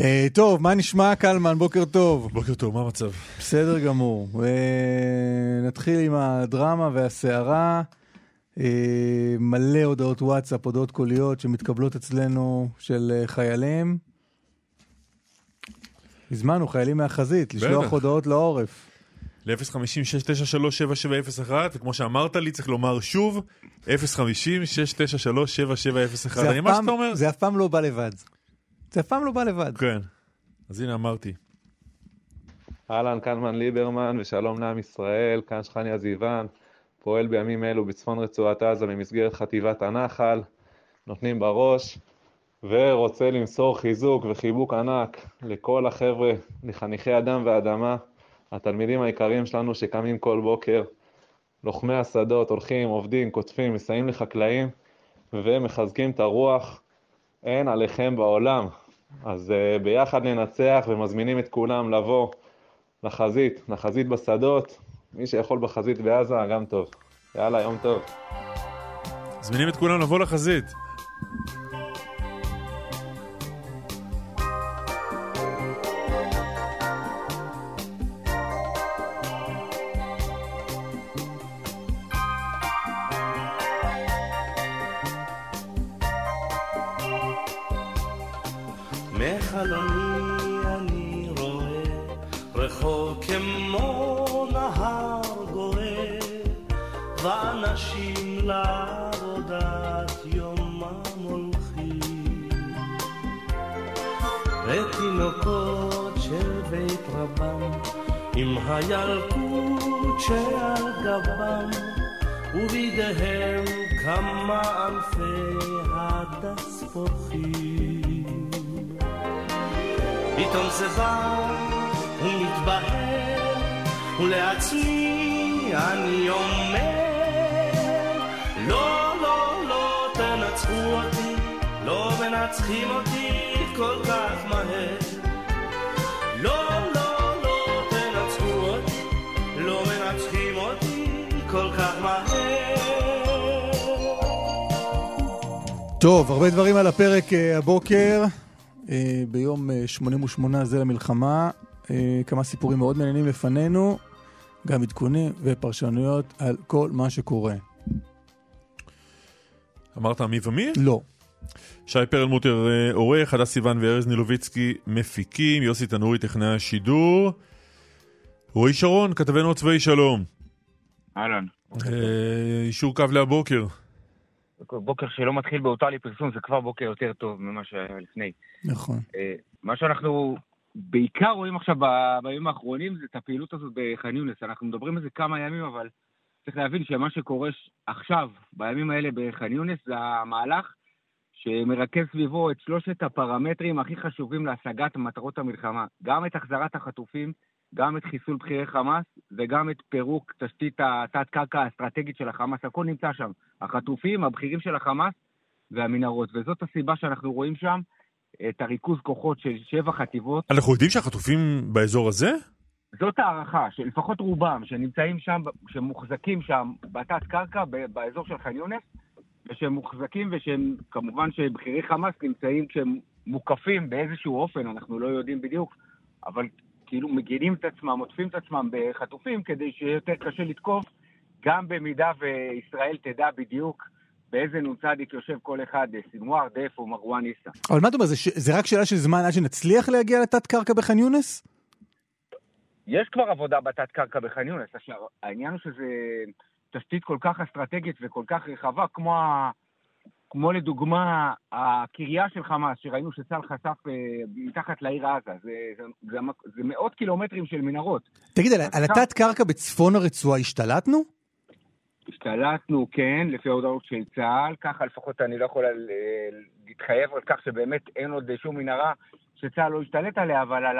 אה, טוב, מה נשמע קלמן? בוקר טוב. בוקר טוב, מה המצב? בסדר גמור. אה, נתחיל עם הדרמה והסערה. אה, מלא הודעות וואטסאפ, הודעות קוליות שמתקבלות אצלנו של חיילים. הזמנו חיילים מהחזית, לשלוח בטח. הודעות לעורף. ל-050-693-7701, וכמו שאמרת לי, צריך לומר שוב, 050-693-7701. זה אני מה שאתה אומר? זה אף פעם לא בא לבד. זה אף פעם לא בא לבד. כן. אז הנה אמרתי. אהלן, קלמן ליברמן ושלום לעם ישראל, כאן שחניה זיוון, פועל בימים אלו בצפון רצועת עזה במסגרת חטיבת הנחל, נותנים בראש, ורוצה למסור חיזוק וחיבוק ענק לכל החבר'ה, לחניכי אדם ואדמה, התלמידים היקרים שלנו שקמים כל בוקר, לוחמי השדות, הולכים, עובדים, קוטפים, מסייעים לחקלאים ומחזקים את הרוח, אין עליכם בעולם. אז uh, ביחד ננצח ומזמינים את כולם לבוא לחזית, לחזית בשדות, מי שיכול בחזית בעזה, גם טוב. יאללה, יום טוב. מזמינים את כולם לבוא לחזית. הבוקר, אה, ביום אה, 88 זה למלחמה. אה, כמה סיפורים מאוד מעניינים לפנינו, גם עדכונים ופרשנויות על כל מה שקורה. אמרת מי ומי? לא. שי פרלמוטר אה, עורך, הדס סיוון וארז נילוביצקי מפיקים, יוסי תנורי טכנאי השידור. רועי שרון, כתבנו הצבאי שלום. אהלן. אה, אישור קו להבוקר. בוקר שלא מתחיל בהותר לפרסום זה כבר בוקר יותר טוב ממה שהיה לפני. נכון. אה, מה שאנחנו בעיקר רואים עכשיו בימים האחרונים זה את הפעילות הזאת בח'אן יונס. אנחנו מדברים על זה כמה ימים, אבל צריך להבין שמה שקורה עכשיו, בימים האלה בח'אן יונס, זה המהלך שמרכז סביבו את שלושת הפרמטרים הכי חשובים להשגת מטרות המלחמה. גם את החזרת החטופים, גם את חיסול בכירי חמאס וגם את פירוק תשתית התת-קרקע האסטרטגית של החמאס. הכל נמצא שם. החטופים, הבכירים של החמאס והמנהרות. וזאת הסיבה שאנחנו רואים שם את הריכוז כוחות של שבע חטיבות. אנחנו יודעים שהחטופים באזור הזה? זאת הערכה, שלפחות רובם, שנמצאים שם, שמוחזקים שם בתת קרקע, ב- באזור של ח'אן יונס, ושהם מוחזקים ושהם, כמובן שבכירי חמאס נמצאים כשהם מוקפים באיזשהו אופן, אנחנו לא יודעים בדיוק, אבל כאילו מגינים את עצמם, עוטפים את עצמם בחטופים כדי שיהיה יותר קשה לתקוף, גם במידה וישראל תדע בדיוק באיזה נ"צ יושב כל אחד, סינואר, דף או מרואן עיסא. אבל מה אתה אומר, זה. זה רק שאלה של זמן עד שנצליח להגיע לתת קרקע בח'אן יונס? יש כבר עבודה בתת קרקע בח'אן יונס, עכשיו, העניין הוא שזה תשתית כל כך אסטרטגית וכל כך רחבה, כמו, ה... כמו לדוגמה הקריה של חמאס, שראינו שצה"ל חשף אה, מתחת לעיר עזה, זה, זה, זה, זה מאות קילומטרים של מנהרות. תגיד, על, על התת קרקע בצפון הרצועה השתלטנו? השתלטנו, כן, לפי ההודעות של צה"ל, ככה לפחות אני לא יכול אה, להתחייב על כך שבאמת אין עוד שום מנהרה שצה"ל לא השתלט עליה, אבל על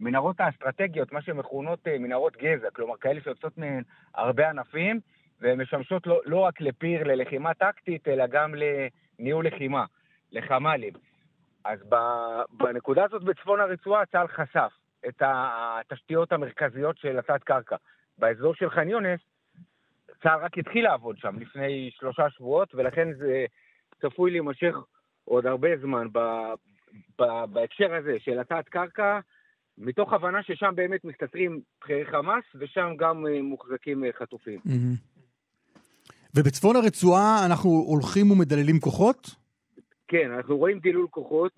המנהרות האסטרטגיות, מה שמכונות אה, מנהרות גזע, כלומר כאלה שיוצאות מהן הרבה ענפים, והן משמשות לא, לא רק לפיר, ללחימה טקטית, אלא גם לניהול לחימה, לחמ"לים. אז ב- בנקודה הזאת בצפון הרצועה צה"ל חשף את התשתיות המרכזיות של התת-קרקע. באזור של ח'אן יונס, צה"ל רק התחיל לעבוד שם לפני שלושה שבועות, ולכן זה צפוי להימשך עוד הרבה זמן. ב... בהקשר הזה של התת קרקע, מתוך הבנה ששם באמת מסתתרים בכירי חמאס, ושם גם אה, מוחזקים חטופים. ובצפון הרצועה אנחנו הולכים ומדללים כוחות? כן, אנחנו רואים דילול כוחות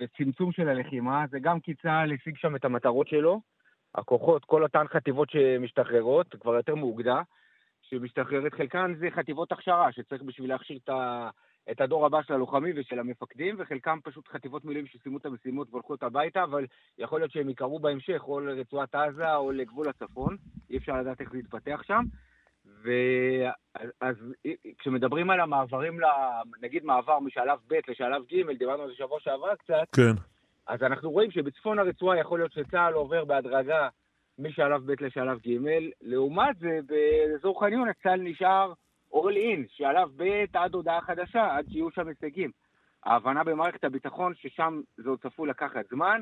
וצמצום של הלחימה, זה גם כי צה"ל השיג שם את המטרות שלו. הכוחות, כל אותן חטיבות שמשתחררות, כבר יותר מאוגדה, שמשתחררת, חלקן זה חטיבות הכשרה, שצריך בשביל להכשיר את, ה, את הדור הבא של הלוחמים ושל המפקדים, וחלקם פשוט חטיבות מילואים שסיימו את המשימות והולכו הביתה, אבל יכול להיות שהם יקרו בהמשך או לרצועת עזה או לגבול הצפון, אי אפשר לדעת איך זה יתפתח שם. ואז כשמדברים על המעברים, נגיד מעבר משלב ב' לשלב ג', דיברנו על זה שבוע שעבר קצת, כן. אז אנחנו רואים שבצפון הרצועה יכול להיות שצה"ל עובר בהדרגה משלב ב' לשלב ג', לעומת זה באזור ח'אן יונס צה"ל נשאר all in, שלב ב' עד הודעה חדשה, עד שיהיו שם הישגים. ההבנה במערכת הביטחון ששם זה עוד צפוי לקחת זמן,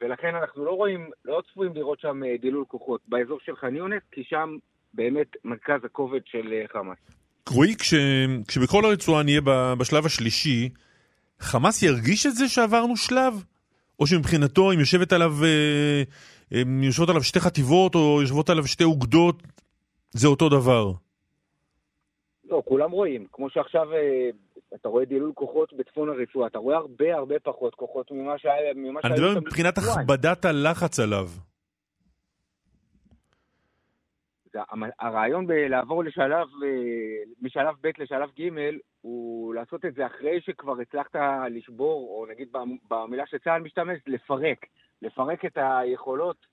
ולכן אנחנו לא רואים, לא צפויים לראות שם אה, דילול כוחות באזור של ח'אן יונס, כי שם באמת מרכז הכובד של אה, חמאס. רועי, כש, כשבכל הרצועה נהיה בשלב השלישי, חמאס ירגיש את זה שעברנו שלב? או שמבחינתו, אם יושבת עליו, אה, יושבות עליו שתי חטיבות, או יושבות עליו שתי אוגדות, זה אותו דבר? לא, כולם רואים. כמו שעכשיו אה, אתה רואה דילול כוחות בצפון הרצועה, אתה רואה הרבה הרבה פחות כוחות ממה שהיה... אני מדבר מבחינת הכבדת הלחץ עליו. הרעיון בלעבור לשלב, אה, משלב ב' לשלב ג' הוא לעשות את זה אחרי שכבר הצלחת לשבור, או נגיד במילה שצה"ל משתמש, לפרק. לפרק את היכולות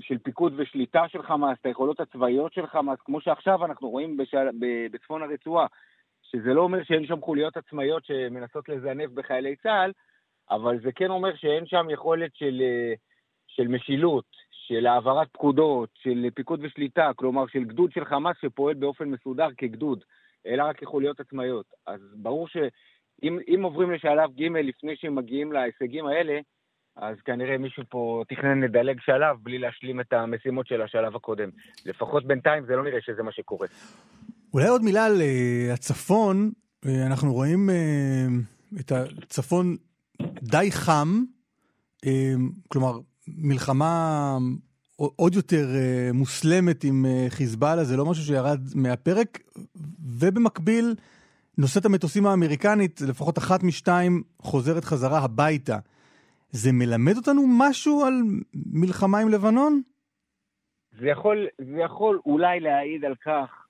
של פיקוד ושליטה של חמאס, את היכולות הצבאיות של חמאס, כמו שעכשיו אנחנו רואים בשל, בצפון הרצועה, שזה לא אומר שאין שם חוליות עצמאיות שמנסות לזנב בחיילי צה"ל, אבל זה כן אומר שאין שם יכולת של, אה, של משילות, של העברת פקודות, של פיקוד ושליטה, כלומר של גדוד של חמאס שפועל באופן מסודר כגדוד, אלא רק כחוליות עצמאיות. אז ברור שאם עוברים לשלב ג' לפני שהם מגיעים להישגים האלה, אז כנראה מישהו פה תכנן לדלג שלב בלי להשלים את המשימות של השלב הקודם. לפחות בינתיים זה לא נראה שזה מה שקורה. אולי עוד מילה על uh, הצפון, uh, אנחנו רואים uh, את הצפון די חם, כלומר מלחמה עוד יותר uh, מוסלמת עם uh, חיזבאללה, זה לא משהו שירד מהפרק, ובמקביל נושאת המטוסים האמריקנית, לפחות אחת משתיים, חוזרת חזרה הביתה. זה מלמד אותנו משהו על מלחמה עם לבנון? זה יכול, זה יכול אולי להעיד על כך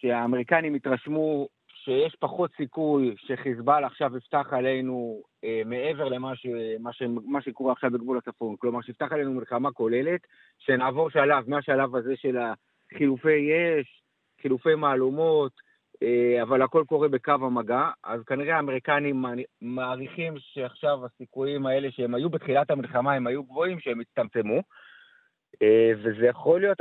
שהאמריקנים התרשמו שיש פחות סיכוי שחיזבאללה עכשיו יפתח עלינו אה, מעבר למה ש, מה ש, מה שקורה עכשיו בגבול הצפון. כלומר, שיפתח עלינו מלחמה כוללת, שנעבור שלב, מהשלב הזה של החילופי אש, חילופי מהלומות, אה, אבל הכל קורה בקו המגע, אז כנראה האמריקנים מעריכים שעכשיו הסיכויים האלה שהם היו בתחילת המלחמה, הם היו גבוהים, שהם הצטמצמו. אה, וזה יכול להיות,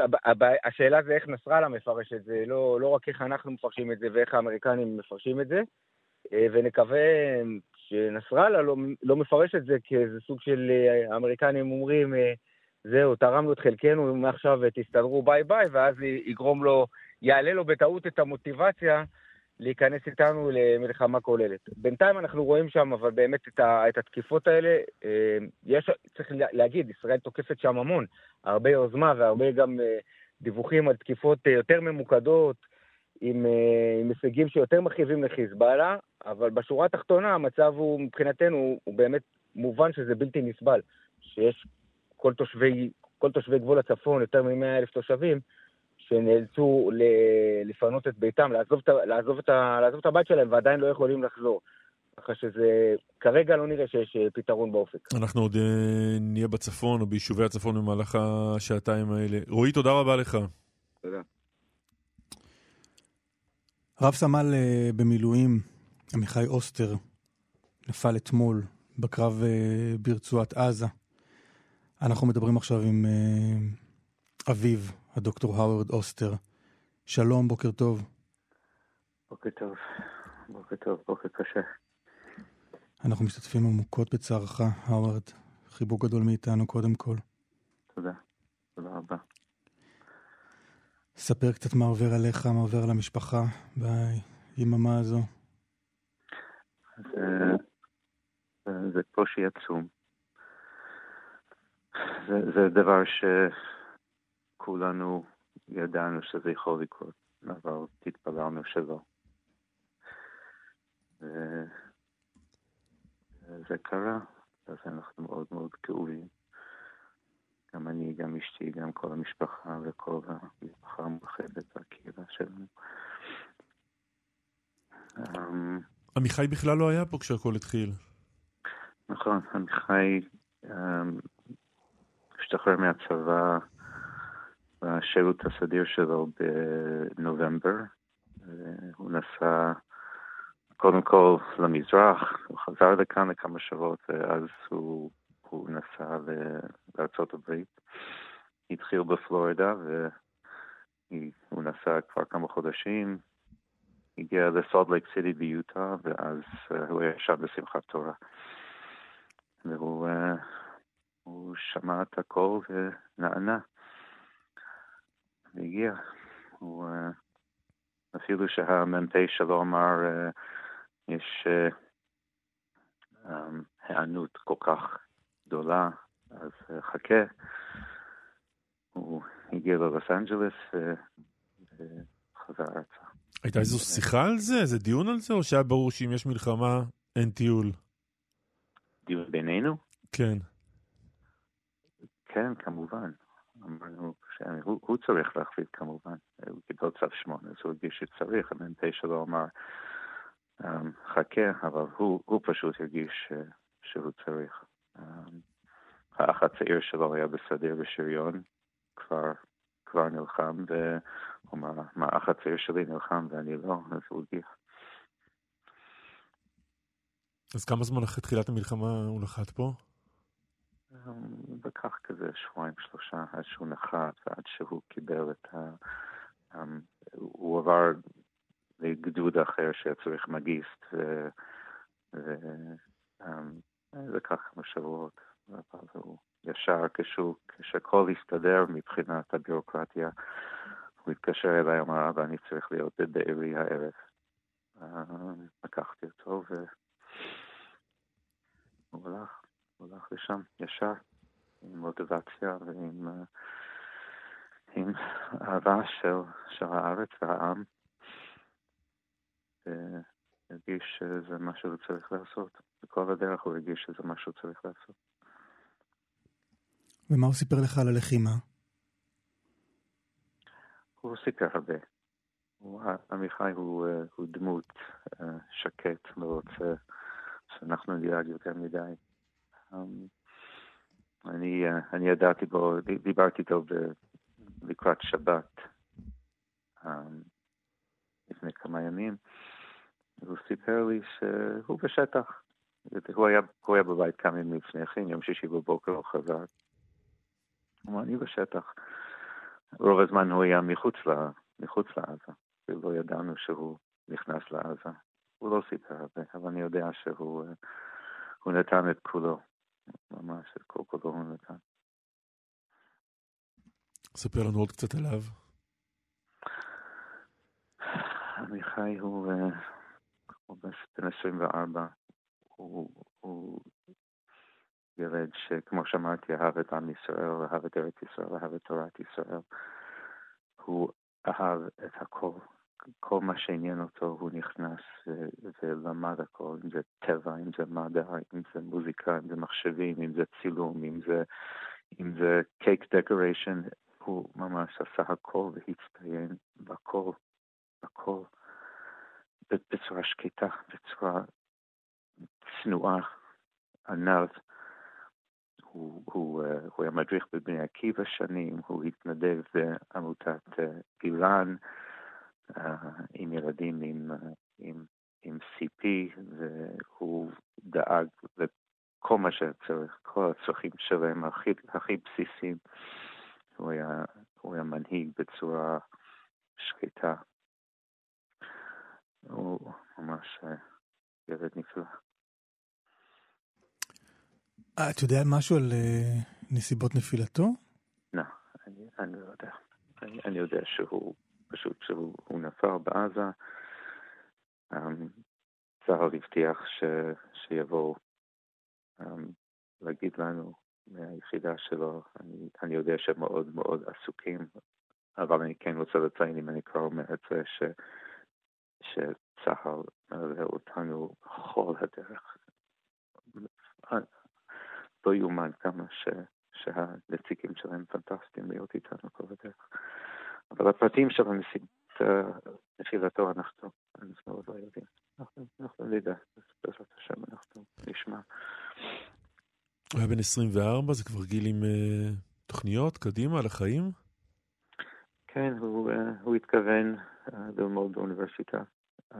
השאלה זה איך נסראללה מפרש את זה, לא, לא רק איך אנחנו מפרשים את זה ואיך האמריקנים מפרשים את זה, אה, ונקווה שנסראללה לא, לא מפרש את זה כאיזה סוג של האמריקנים אומרים, זהו, תרמנו את חלקנו, מעכשיו תסתדרו ביי ביי, ואז יגרום לו יעלה לו בטעות את המוטיבציה להיכנס איתנו למלחמה כוללת. בינתיים אנחנו רואים שם, אבל באמת את, ה, את התקיפות האלה, אה, יש, צריך להגיד, ישראל תוקפת שם המון, הרבה יוזמה והרבה גם אה, דיווחים על תקיפות אה, יותר ממוקדות, עם, עם הישגים שיותר מכאיבים לחיזבאללה, אבל בשורה התחתונה המצב הוא, מבחינתנו, הוא באמת מובן שזה בלתי נסבל, שיש כל תושבי, כל תושבי גבול הצפון, יותר מ-100 אלף תושבים, שנאלצו לפנות את ביתם, לעזוב את, לעזוב, את, לעזוב את הבית שלהם ועדיין לא יכולים לחזור. ככה שזה, כרגע לא נראה שיש אה, פתרון באופק. אנחנו עוד אה, נהיה בצפון או ביישובי הצפון במהלך השעתיים האלה. רועי, תודה רבה לך. תודה. רב סמל אה, במילואים, עמיחי אוסטר, נפל אתמול בקרב ברצועת עזה. אנחנו מדברים עכשיו עם אביו, הדוקטור האוורד אוסטר. שלום, בוקר טוב. בוקר טוב, בוקר טוב, בוקר קשה. אנחנו משתתפים עמוקות בצערך, האוורד. חיבוק גדול מאיתנו קודם כל. תודה, תודה רבה. ספר קצת מה עובר עליך, מה עובר על המשפחה ביממה הזו. אה, קושי עצום. זה, זה דבר שכולנו ידענו שזה יכול לקרות, אבל תתפללנו שלא. וזה קרה, אז אנחנו מאוד מאוד כאובים. גם אני, גם אשתי, גם כל המשפחה וכל המשפחה המורחבת והקהילה שלנו. אמ, עמיחי בכלל לא היה פה כשהכול התחיל. נכון, עמיחי אמ, השתחרר מהצבא בשירות הסדיר שלו בנובמבר. הוא נסע קודם כל למזרח, הוא חזר לכאן לכמה שבועות ואז הוא, הוא נסע לארצות הברית. התחיל בפלורידה והוא נסע כבר כמה חודשים, הגיע לסולד לייק סיטי ביוטה ואז הוא היה שם בשמחת תורה. והוא הוא שמע את הכל ונענה. והגיע. הוא, אפילו שהמ"פ שלו אמר, יש היענות כל כך גדולה, אז חכה. הוא הגיע ללוס אנג'לס וחזר ארצה. הייתה איזו שיחה על זה? איזה דיון על זה? או שהיה ברור שאם יש מלחמה, אין טיול? דיון בינינו? כן. כן, כמובן. אמרנו שהוא הוא צריך להחליט כמובן, הוא קיבל צו שמונה, אז הוא הרגיש שצריך, המ"פ שלו אמר, um, חכה, אבל הוא, הוא פשוט הרגיש שהוא צריך. האח הצעיר שלו היה בסדיר בשריון, כבר, כבר נלחם, והוא אמר, מה האח הצעיר שלי נלחם ואני לא, אז הוא הגיע. אז כמה זמן אחרי תחילת המלחמה הוא נחת פה? לקח כזה שבועיים שלושה עד שהוא נחת ועד שהוא קיבל את ה... Um, הוא עבר לגדוד אחר שהיה צריך מגיסט ו... ו... לקח כמה שבועות, אבל הוא ישר כשהוא, כשהכל הסתדר מבחינת הביורוקרטיה, הוא התקשר אליי, אמר, אבא, אני צריך להיות בבארי הערב. Uh, לקחתי אותו והוא הלך. הוא הלך לשם ישר, עם מוטיבציה ועם uh, עם אהבה של, של הארץ והעם. והרגיש שזה מה שהוא צריך לעשות. בכל הדרך הוא הרגיש שזה מה שהוא צריך לעשות. ומה הוא סיפר לך על הלחימה? הוא סיפר הרבה. עמיחי הוא, uh, הוא דמות uh, שקט, לא רוצה שאנחנו נדאג יותר מדי. Um, אני, אני ידעתי בו, דיברתי איתו לקראת שבת um, לפני כמה ימים, והוא סיפר לי שהוא בשטח. הוא היה, הוא היה בבית כמה ימים לפני כן, יום שישי בבוקר הוא חזר. אני בשטח. רוב הזמן הוא היה מחוץ, לה, מחוץ לעזה, ולא ידענו שהוא נכנס לעזה. הוא לא סיפר הרבה, אבל אני יודע שהוא uh, נתן את כולו. ממש, את כל כולו הוא נתן. ספר לנו עוד קצת עליו. עמיחי הוא, הוא בן 24, הוא, הוא ילד שכמו שאמרתי, אהב את עם ישראל, אהב את ארץ ישראל, אהב את תורת ישראל. הוא אהב את הכל, כל מה שעניין אותו, הוא נכנס ולמד הכל, אם זה טבע, אם זה מדע, אם זה מוזיקה, אם זה מחשבים, אם זה צילום, אם זה, אם זה קייק דקוריישן, הוא ממש עשה הכל והצטיין בכל, בכל, בצורה שקטה, בצורה צנועה, ענב. הוא, הוא, הוא היה מדריך בבני עקיבא שנים, הוא התנדב בעמותת גילן. עם ילדים עם, עם, עם CP, והוא דאג לכל מה שצריך, כל הצרכים שלהם הכי, הכי בסיסיים. הוא היה, הוא היה מנהיג בצורה שקטה. הוא ממש ילד נפלא. אתה יודע משהו על נסיבות נפילתו? לא, אני, לא יודע. אני, יודע שהוא פשוט שהוא נפל בעזה. צה"ל הבטיח שיבוא אמ, להגיד לנו מהיחידה שלו, אני, אני יודע שהם מאוד מאוד עסוקים, אבל אני כן רוצה לציין, אם אני כבר אומר את זה, ש, שצה"ל מלווה אותנו כל הדרך. לא יאומן כמה ש, שהנציגים שלהם פנטסטיים להיות איתנו כל הדרך. אבל הפרטים של נפילתו אנחנו, אנחנו עוד לא יודעים. אנחנו, אנחנו נדע, בעזרת השם אנחנו נשמע. הוא היה בן 24, זה כבר גיל עם uh, תוכניות קדימה לחיים? כן, הוא, uh, הוא התכוון uh, ללמוד באוניברסיטה. Um,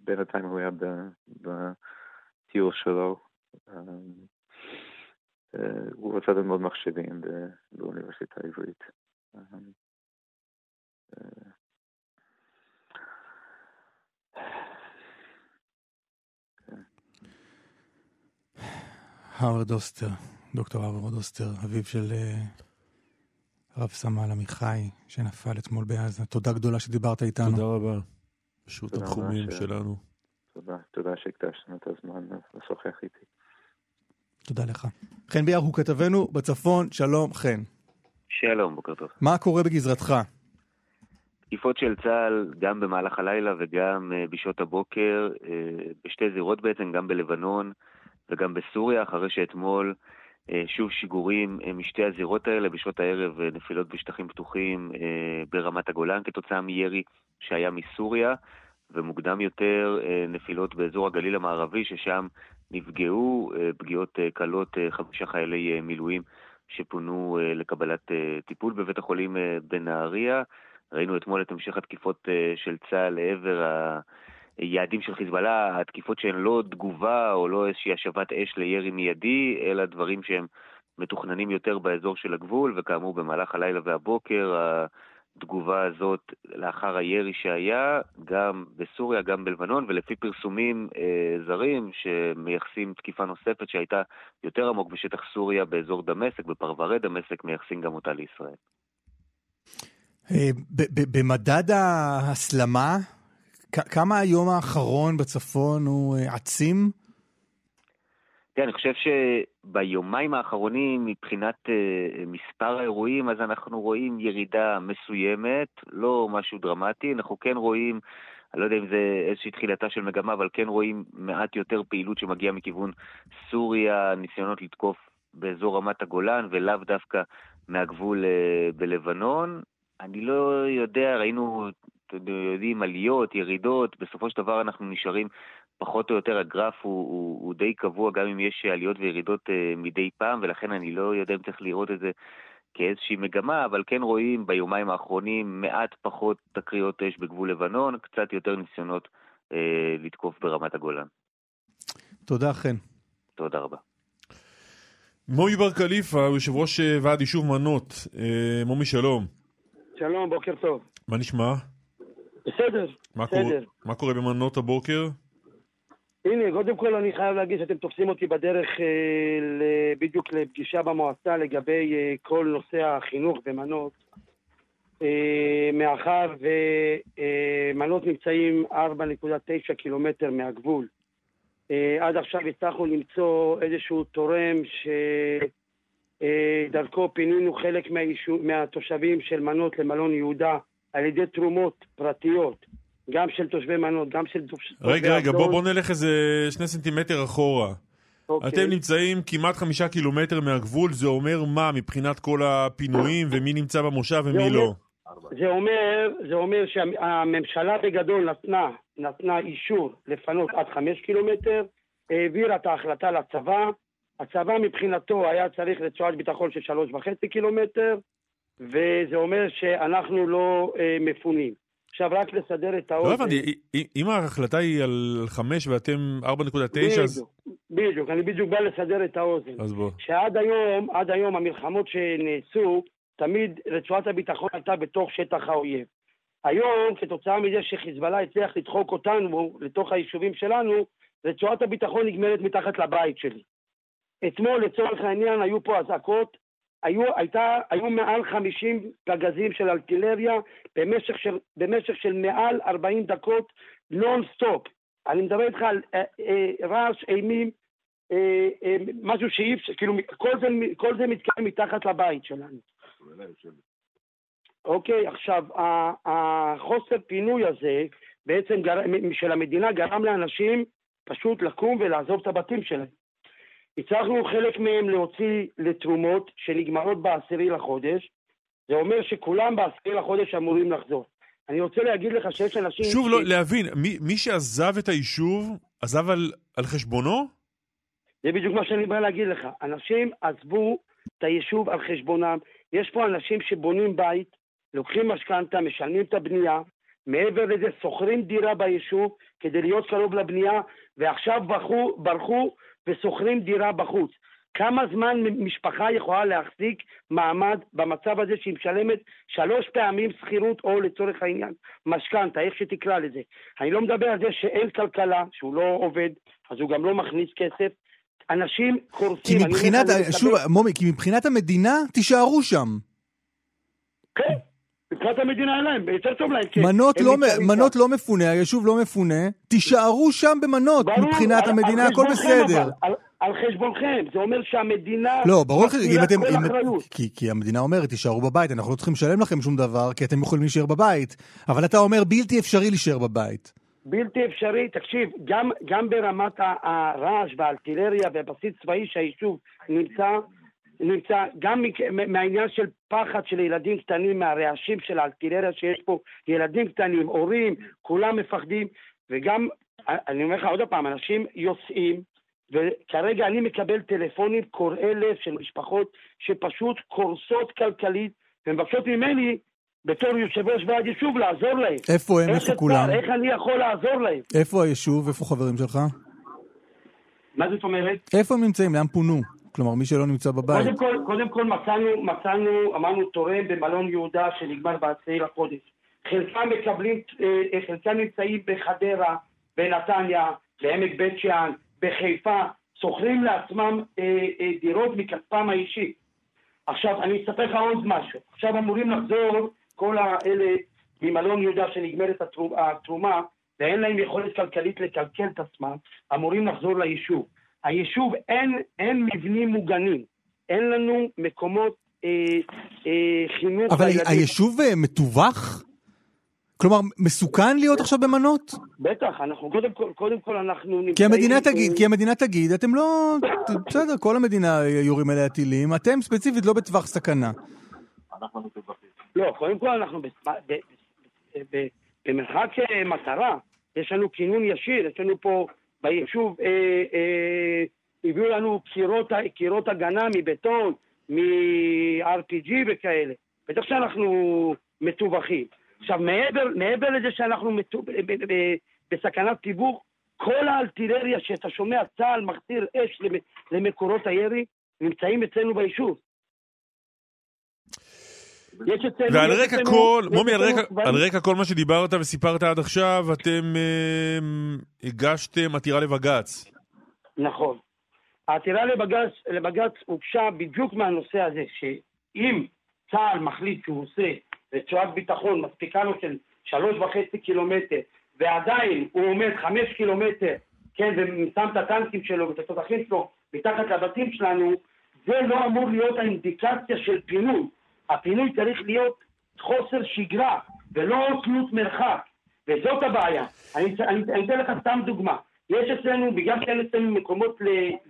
בינתיים הוא היה בטיול שלו. Um, הוא רצה ללמוד מחשבים באוניברסיטה העברית. Uh, הרווארד אוסטר, דוקטור הרווארד אוסטר, אביו של אה, רב סמל עמיחי, שנפל אתמול בעזה. תודה גדולה שדיברת איתנו. תודה רבה. פשוט התחומים. שלנו. תודה, תודה שהקדשתם את הזמן לשוחח איתי. תודה לך. חן ביאר הוא כתבנו בצפון, שלום חן. שלום, בוקר טוב. מה קורה בגזרתך? תקיפות של צה"ל גם במהלך הלילה וגם אה, בשעות הבוקר, אה, בשתי זירות בעצם, גם בלבנון. וגם בסוריה, אחרי שאתמול אה, שוב שיגורים משתי הזירות האלה בשעות הערב נפילות בשטחים פתוחים ברמת הגולן כתוצאה מירי שהיה מסוריה, ומוקדם יותר נפילות באזור הגליל המערבי, ששם נפגעו פגיעות קלות חמישה חיילי מילואים שפונו לקבלת טיפול בבית החולים בנהריה. ראינו אתמול את המשך התקיפות של צה"ל לעבר ה... יעדים של חיזבאללה, התקיפות שהן לא תגובה או לא איזושהי השבת אש לירי מיידי, אלא דברים שהם מתוכננים יותר באזור של הגבול, וכאמור במהלך הלילה והבוקר התגובה הזאת לאחר הירי שהיה, גם בסוריה, גם בלבנון, ולפי פרסומים אה, זרים שמייחסים תקיפה נוספת שהייתה יותר עמוק בשטח סוריה באזור דמשק, בפרברי דמשק, מייחסים גם אותה לישראל. אה, במדד ההסלמה כמה היום האחרון בצפון הוא אה, עצים? כן, אני חושב שביומיים האחרונים, מבחינת uh, מספר האירועים, אז אנחנו רואים ירידה מסוימת, לא משהו דרמטי. אנחנו כן רואים, אני לא יודע אם זה איזושהי תחילתה של מגמה, אבל כן רואים מעט יותר פעילות שמגיעה מכיוון סוריה, ניסיונות לתקוף באזור רמת הגולן, ולאו דווקא מהגבול uh, בלבנון. אני לא יודע, ראינו יודעים, עליות, ירידות, בסופו של דבר אנחנו נשארים פחות או יותר, הגרף הוא, הוא, הוא די קבוע, גם אם יש עליות וירידות uh, מדי פעם, ולכן אני לא יודע אם צריך לראות את זה כאיזושהי מגמה, אבל כן רואים ביומיים האחרונים מעט פחות תקריות אש בגבול לבנון, קצת יותר ניסיונות uh, לתקוף ברמת הגולן. תודה, חן. תודה רבה. מומי בר כליפה, יושב ראש אה, ועד יישוב מנות. מומי, שלום. שלום, בוקר טוב. מה נשמע? בסדר, מה בסדר. קורה, מה קורה במנות הבוקר? הנה, קודם כל אני חייב להגיד שאתם תופסים אותי בדרך אה, בדיוק לפגישה במועצה לגבי אה, כל נושא החינוך במנות. אה, מאחר ומנות אה, נמצאים 4.9 קילומטר מהגבול. אה, עד עכשיו הצלחנו למצוא איזשהו תורם שדרכו אה, פינינו חלק מהישו, מהתושבים של מנות למלון יהודה על ידי תרומות פרטיות, גם של תושבי מנות, גם של תושבי... רגע, רגע, בוא, בוא נלך איזה שני סנטימטר אחורה. אוקיי. אתם נמצאים כמעט חמישה קילומטר מהגבול, זה אומר מה מבחינת כל הפינויים ומי נמצא במושב ומי אומר, לא? זה אומר, זה אומר שהממשלה בגדול נתנה, נתנה אישור לפנות עד חמש קילומטר, העבירה את ההחלטה לצבא, הצבא מבחינתו היה צריך רצועת ביטחון של שלוש וחצי קילומטר, וזה אומר שאנחנו לא אה, מפונים. עכשיו רק לסדר את האוזן. לא הבנתי, אם ההחלטה היא על 5 ואתם 4.9 אז... בדיוק, אני בדיוק בא לסדר את האוזן. אז בוא. שעד היום, עד היום המלחמות שנעשו, תמיד רצועת הביטחון הייתה בתוך שטח האויב. היום, כתוצאה מזה שחיזבאללה הצליח לדחוק אותנו לתוך היישובים שלנו, רצועת הביטחון נגמרת מתחת לבית שלי. אתמול, לצורך העניין, היו פה אזעקות, היו, הייתה, היו מעל 50 פגזים של ארטילריה במשך של, במשך של מעל 40 דקות נונסטופ. אני מדבר איתך על אה, אה, רעש אימים אה, אה, משהו שאי אפשר, כאילו, כל זה, כל זה מתקיים מתחת לבית שלנו. אוקיי, עכשיו, החוסר פינוי הזה, בעצם גר... של המדינה גרם לאנשים פשוט לקום ולעזוב את הבתים שלהם. הצלחנו חלק מהם להוציא לתרומות שנגמרות בעשירי לחודש, זה אומר שכולם בעשירי לחודש אמורים לחזור. אני רוצה להגיד לך שיש אנשים... שוב, ש- לא, להבין, מי, מי שעזב את היישוב, עזב על, על חשבונו? זה בדיוק מה שאני בא להגיד לך. אנשים עזבו את היישוב על חשבונם. יש פה אנשים שבונים בית, לוקחים משכנתה, משלמים את הבנייה, מעבר לזה שוכרים דירה ביישוב כדי להיות קרוב לבנייה, ועכשיו ברחו, ברחו ושוכרים דירה בחוץ. כמה זמן משפחה יכולה להחזיק מעמד במצב הזה שהיא משלמת שלוש פעמים שכירות או לצורך העניין משכנתה, איך שתקרא לזה. אני לא מדבר על זה שאין כלכלה, שהוא לא עובד, אז הוא גם לא מכניס כסף. אנשים כי קורסים. אני מבחינת, שוב, מומי, כי מבחינת המדינה, תישארו שם. כן, מבחינת המדינה אין להם, יותר טוב להם. מנות לא, מנות. לא מפונה, היישוב לא מפונה, תישארו שם במנות, ברור, מבחינת על- המדינה על הכל בסדר. אבל, על, על חשבונכם, זה אומר שהמדינה לא, ברור לך, אם מטילה אתם... אם-. כי, כי המדינה אומרת, תישארו בבית, אנחנו לא צריכים לשלם לכם שום דבר, כי אתם יכולים להישאר בבית. אבל אתה אומר, בלתי אפשרי להישאר בבית. בלתי אפשרי, תקשיב, גם, גם ברמת הרעש והארטילריה והבסיס צבאי שהיישוב נמצא, נמצא גם מהעניין של פחד של ילדים קטנים, מהרעשים של הארטילריה שיש פה, ילדים קטנים, הורים, כולם מפחדים, וגם, אני אומר לך עוד פעם, אנשים יוצאים, וכרגע אני מקבל טלפונים קורעי לב של משפחות שפשוט קורסות כלכלית, ומבקשות ממני, בתור יושב ראש ועד יישוב, לעזור להם. איפה הם? איפה? כולם? איך אני יכול לעזור להם? איפה היישוב? איפה חברים שלך? מה זאת אומרת? איפה הם נמצאים? לאן פונו? כלומר, מי שלא נמצא בבית. קודם כל, קודם כל מצאנו, מצאנו, אמרנו תורם במלון יהודה שנגמר בעשירי לחודש. חלקם מקבלים, אה, חלקם נמצאים בחדרה, בנתניה, בעמק בית שאן, בחיפה, שוכרים לעצמם אה, אה, דירות מכספם האישי. עכשיו, אני אספר לך עוד משהו. עכשיו אמורים לחזור כל האלה ממלון יהודה שנגמרת התרומה, ואין להם יכולת כלכלית לקלקל את עצמם, אמורים לחזור ליישוב. היישוב אין, אין מבנים מוגנים, אין לנו מקומות אה, אה, חינוך אבל לילדים. היישוב אה, מטווח? כלומר, מסוכן להיות עכשיו במנות? בטח, אנחנו קודם כל, קודם כל אנחנו נמצאים... כי המדינה אה, תגיד, כי המדינה תגיד, אתם לא... בסדר, כל המדינה יורים עליה טילים, אתם ספציפית לא בטווח סכנה. לא, קודם כל אנחנו במרחק אה, מטרה, יש לנו כינון ישיר, יש לנו פה ביישוב, אה, אה, הביאו לנו קירות, קירות הגנה מבטון, מ-RPG וכאלה. בטח שאנחנו מטווחים. עכשיו, מעבר, מעבר לזה שאנחנו מטו, ב- ב- ב- בסכנת תיווך, כל הארטילריה שאתה שומע, צה"ל מחזיר אש למ- למקורות הירי, נמצאים אצלנו ביישוב. יש אצלנו... ועל רקע כל, מומי, על רקע, כל מה שדיברת וסיפרת עד עכשיו, אתם אה, הגשתם עתירה לבג"ץ. נכון. העתירה לבג"ץ, לבג"ץ הוגשה בדיוק מהנושא הזה, שאם צה"ל מחליט שהוא עושה רצועת ביטחון מספיקה לו של שלוש וחצי קילומטר, ועדיין הוא עומד חמש קילומטר, כן, ושם את הטנקים שלו ואת התותחים שלו מתחת לבתים שלנו, זה לא אמור להיות האינדיקציה של פינוי. הפינוי צריך להיות חוסר שגרה, ולא תלות מרחק, וזאת הבעיה. אני, אני, אני אתן לך סתם דוגמה. יש אצלנו, בגלל שאין אצלנו מקומות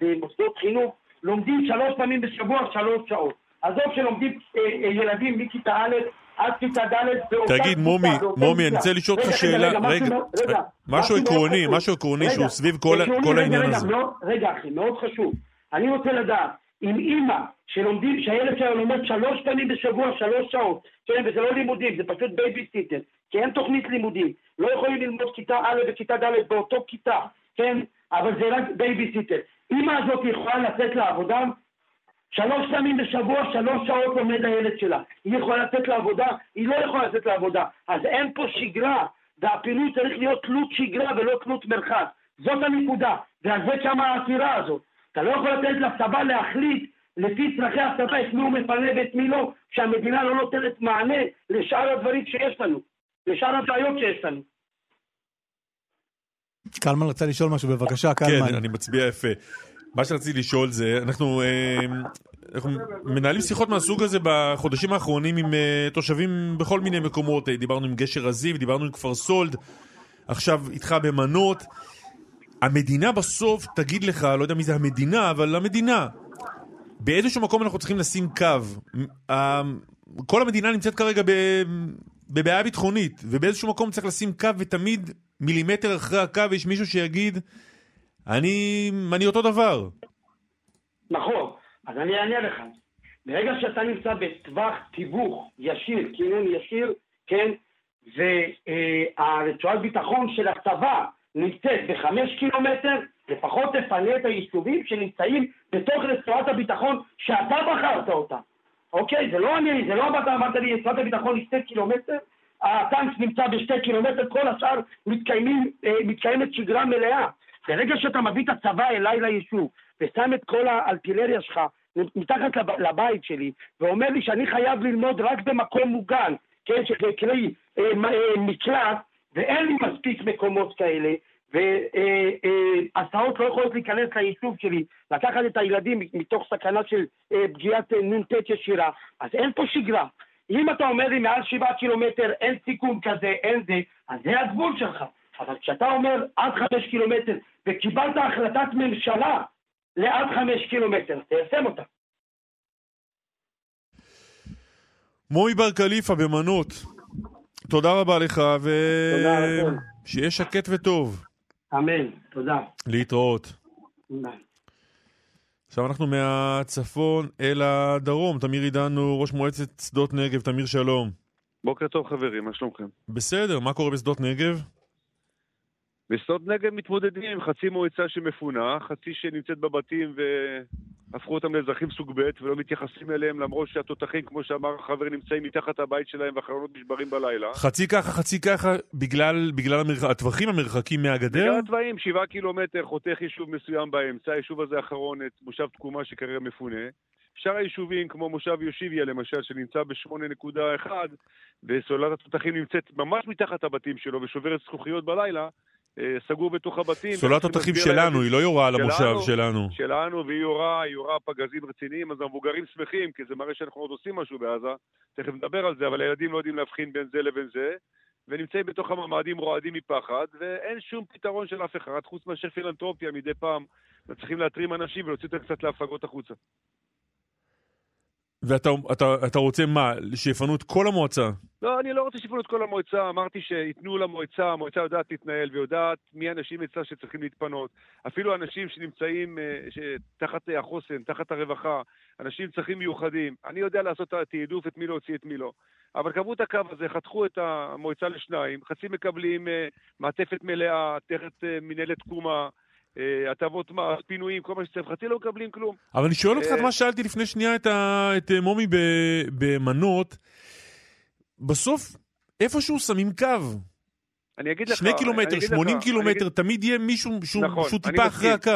למוסדות חינוך, לומדים שלוש פעמים בשבוע שלוש שעות. עזוב שלומדים אה, אה, ילדים מכיתה א' עד כיתה ד' באותה תגיד, כיתה, מומי, באותה מומי, כיתה. אני רוצה לשאול אותך שאלה, רגע, משהו רגע, משהו עקרוני. משהו עקרוני שהוא סביב כל העניין רגע, הזה. רגע, אחי, מאוד חשוב. אני רוצה לדעת, אם אימא שלומדים, שהילד שלה לומד שלוש פעמים בשבוע, שלוש שעות, כן, וזה לא לימודים, זה פשוט בייביסיטר, כי אין תוכנית לימודים, לא יכולים ללמוד כיתה א' וכיתה ד' באותו כיתה, כן, אבל זה רק בייביסיטר. אימא הזאת יכולה לצאת לעבודה, שלוש פעמים בשבוע, שלוש שעות לומד הילד שלה. היא יכולה לצאת לעבודה, היא לא יכולה לצאת לעבודה. אז אין פה שגרה, והפינוי צריך להיות תלות שגרה ולא תלות מרחק. זאת הנקודה, ועל זה קמה העתירה הזאת. אתה לא יכול לתת לצבא להחליט לפי צרכי הצבא את מי הוא מפנה ואת מי לא, שהמדינה לא נותנת מענה לשאר הדברים שיש לנו, לשאר הבעיות שיש לנו. קלמן רצה לשאול משהו, בבקשה, כן, קלמן. אני מצביע יפה. מה שרציתי לשאול זה, אנחנו, אה, אנחנו מנהלים שיחות מהסוג הזה בחודשים האחרונים עם אה, תושבים בכל מיני מקומות. אה, דיברנו עם גשר הזיו, דיברנו עם כפר סולד, עכשיו איתך במנות. המדינה בסוף תגיד לך, לא יודע מי זה המדינה, אבל המדינה, באיזשהו מקום אנחנו צריכים לשים קו. ה- כל המדינה נמצאת כרגע ב- בבעיה ביטחונית, ובאיזשהו מקום צריך לשים קו, ותמיד מילימטר אחרי הקו יש מישהו שיגיד, אני, אני אותו דבר. נכון, אז אני אענה לך. ברגע שאתה נמצא בטווח תיווך ישיר, כינון ישיר, כן, והרצועת ביטחון של הצבא נמצאת בחמש קילומטר, לפחות תפנה את היישובים שנמצאים בתוך רצועת הביטחון שאתה בחרת אותה. אוקיי? זה לא אני, זה לא אמרת, אמרת לי, רצועת הביטחון היא שתי קילומטר, הטנק נמצא בשתי קילומטר, כל השאר מתקיימים, אה, מתקיימת שגרה מלאה. ברגע שאתה מביא את הצבא אליי ליישוב, ושם את כל הארטילריה שלך מתחת לב- לבית שלי, ואומר לי שאני חייב ללמוד רק במקום מוגן, כן, שזה קרי אה, אה, מקלט, ואין לי מספיק מקומות כאלה, והסעות לא יכולות להיכנס ליישוב שלי, לקחת את הילדים מתוך סכנה של אה, פגיעת אה, נ"ט ישירה, אז אין פה שגרה. אם אתה אומר לי מעל שבעה קילומטר אין סיכון כזה, אין זה, אז זה הגבול שלך. אבל כשאתה אומר עד חמש קילומטר, וקיבלת החלטת ממשלה לעד חמש קילומטר, תיישם אותה. מומי בר קליפה במנות, תודה רבה לך. ושיהיה שקט וטוב. אמן, תודה. להתראות. ביי. עכשיו אנחנו מהצפון אל הדרום. תמיר עידן הוא ראש מועצת שדות נגב. תמיר שלום. בוקר טוב חברים, מה שלומכם? בסדר, מה קורה בשדות נגב? בשדות נגב מתמודדים עם חצי מועצה שמפונה, חצי שנמצאת בבתים והפכו אותם לאזרחים סוג ב' ולא מתייחסים אליהם למרות שהתותחים, כמו שאמר החבר, נמצאים מתחת הבית שלהם והחלונות נשברים בלילה. חצי ככה, חצי ככה, בגלל, בגלל המרח... הטווחים המרחקים מהגדר? בגלל התוואים, שבעה קילומטר, חותך יישוב מסוים באמצע, היישוב הזה האחרון, את מושב תקומה שכרגע מפונה. שאר היישובים, כמו מושב יושיביה למשל, שנמצא ב-8.1, וסוללת התותחים נמצאת ממש מתחת הבתים שלו ושוברת זכוכיות בלילה, סגור בתוך הבתים. סוללת התותחים שלנו, היא לא יורה על המושב שלנו, שלנו. והיא יורה, היא יורה פגזים רציניים, אז המבוגרים שמחים, כי זה מראה שאנחנו עוד עושים משהו בעזה, תכף נדבר על זה, אבל הילדים לא יודעים להבחין בין זה לבין זה, ונמצאים בתוך הממ"דים רועדים מפחד, ואין שום פתרון של אף אחד, חוץ מאשר פילנטרופיה מדי פעם, וצריכים להתרים אנשים ולהוציא אותם קצת להפגות החוצה. ואתה אתה, אתה רוצה מה? שיפנו את כל המועצה? לא, אני לא רוצה שיפנו את כל המועצה, אמרתי שייתנו למועצה, המועצה יודעת להתנהל ויודעת מי האנשים אצלה שצריכים להתפנות. אפילו אנשים שנמצאים אה, תחת החוסן, תחת הרווחה, אנשים עם צרכים מיוחדים. אני יודע לעשות את התעדוף, את מי להוציא, את מי לא. אבל קבעו את הקו הזה, חתכו את המועצה לשניים, חצי מקבלים אה, מעטפת מלאה, תחת אה, מנהלת תקומה, הטבות מס, פינויים, כל מה שצריך, חצי לא מקבלים כלום. אבל אני שואל אותך את אה, מה שאלתי לפני שנייה את, ה, את אה, מומי ב- במנות. בסוף, איפשהו שמים קו. אני אגיד לך... שני קילומטר, אגיד לך, 80 אני קילומטר, אגיד- תמיד יהיה מישהו שהוא, נכון, טיפה אחרי. הקו.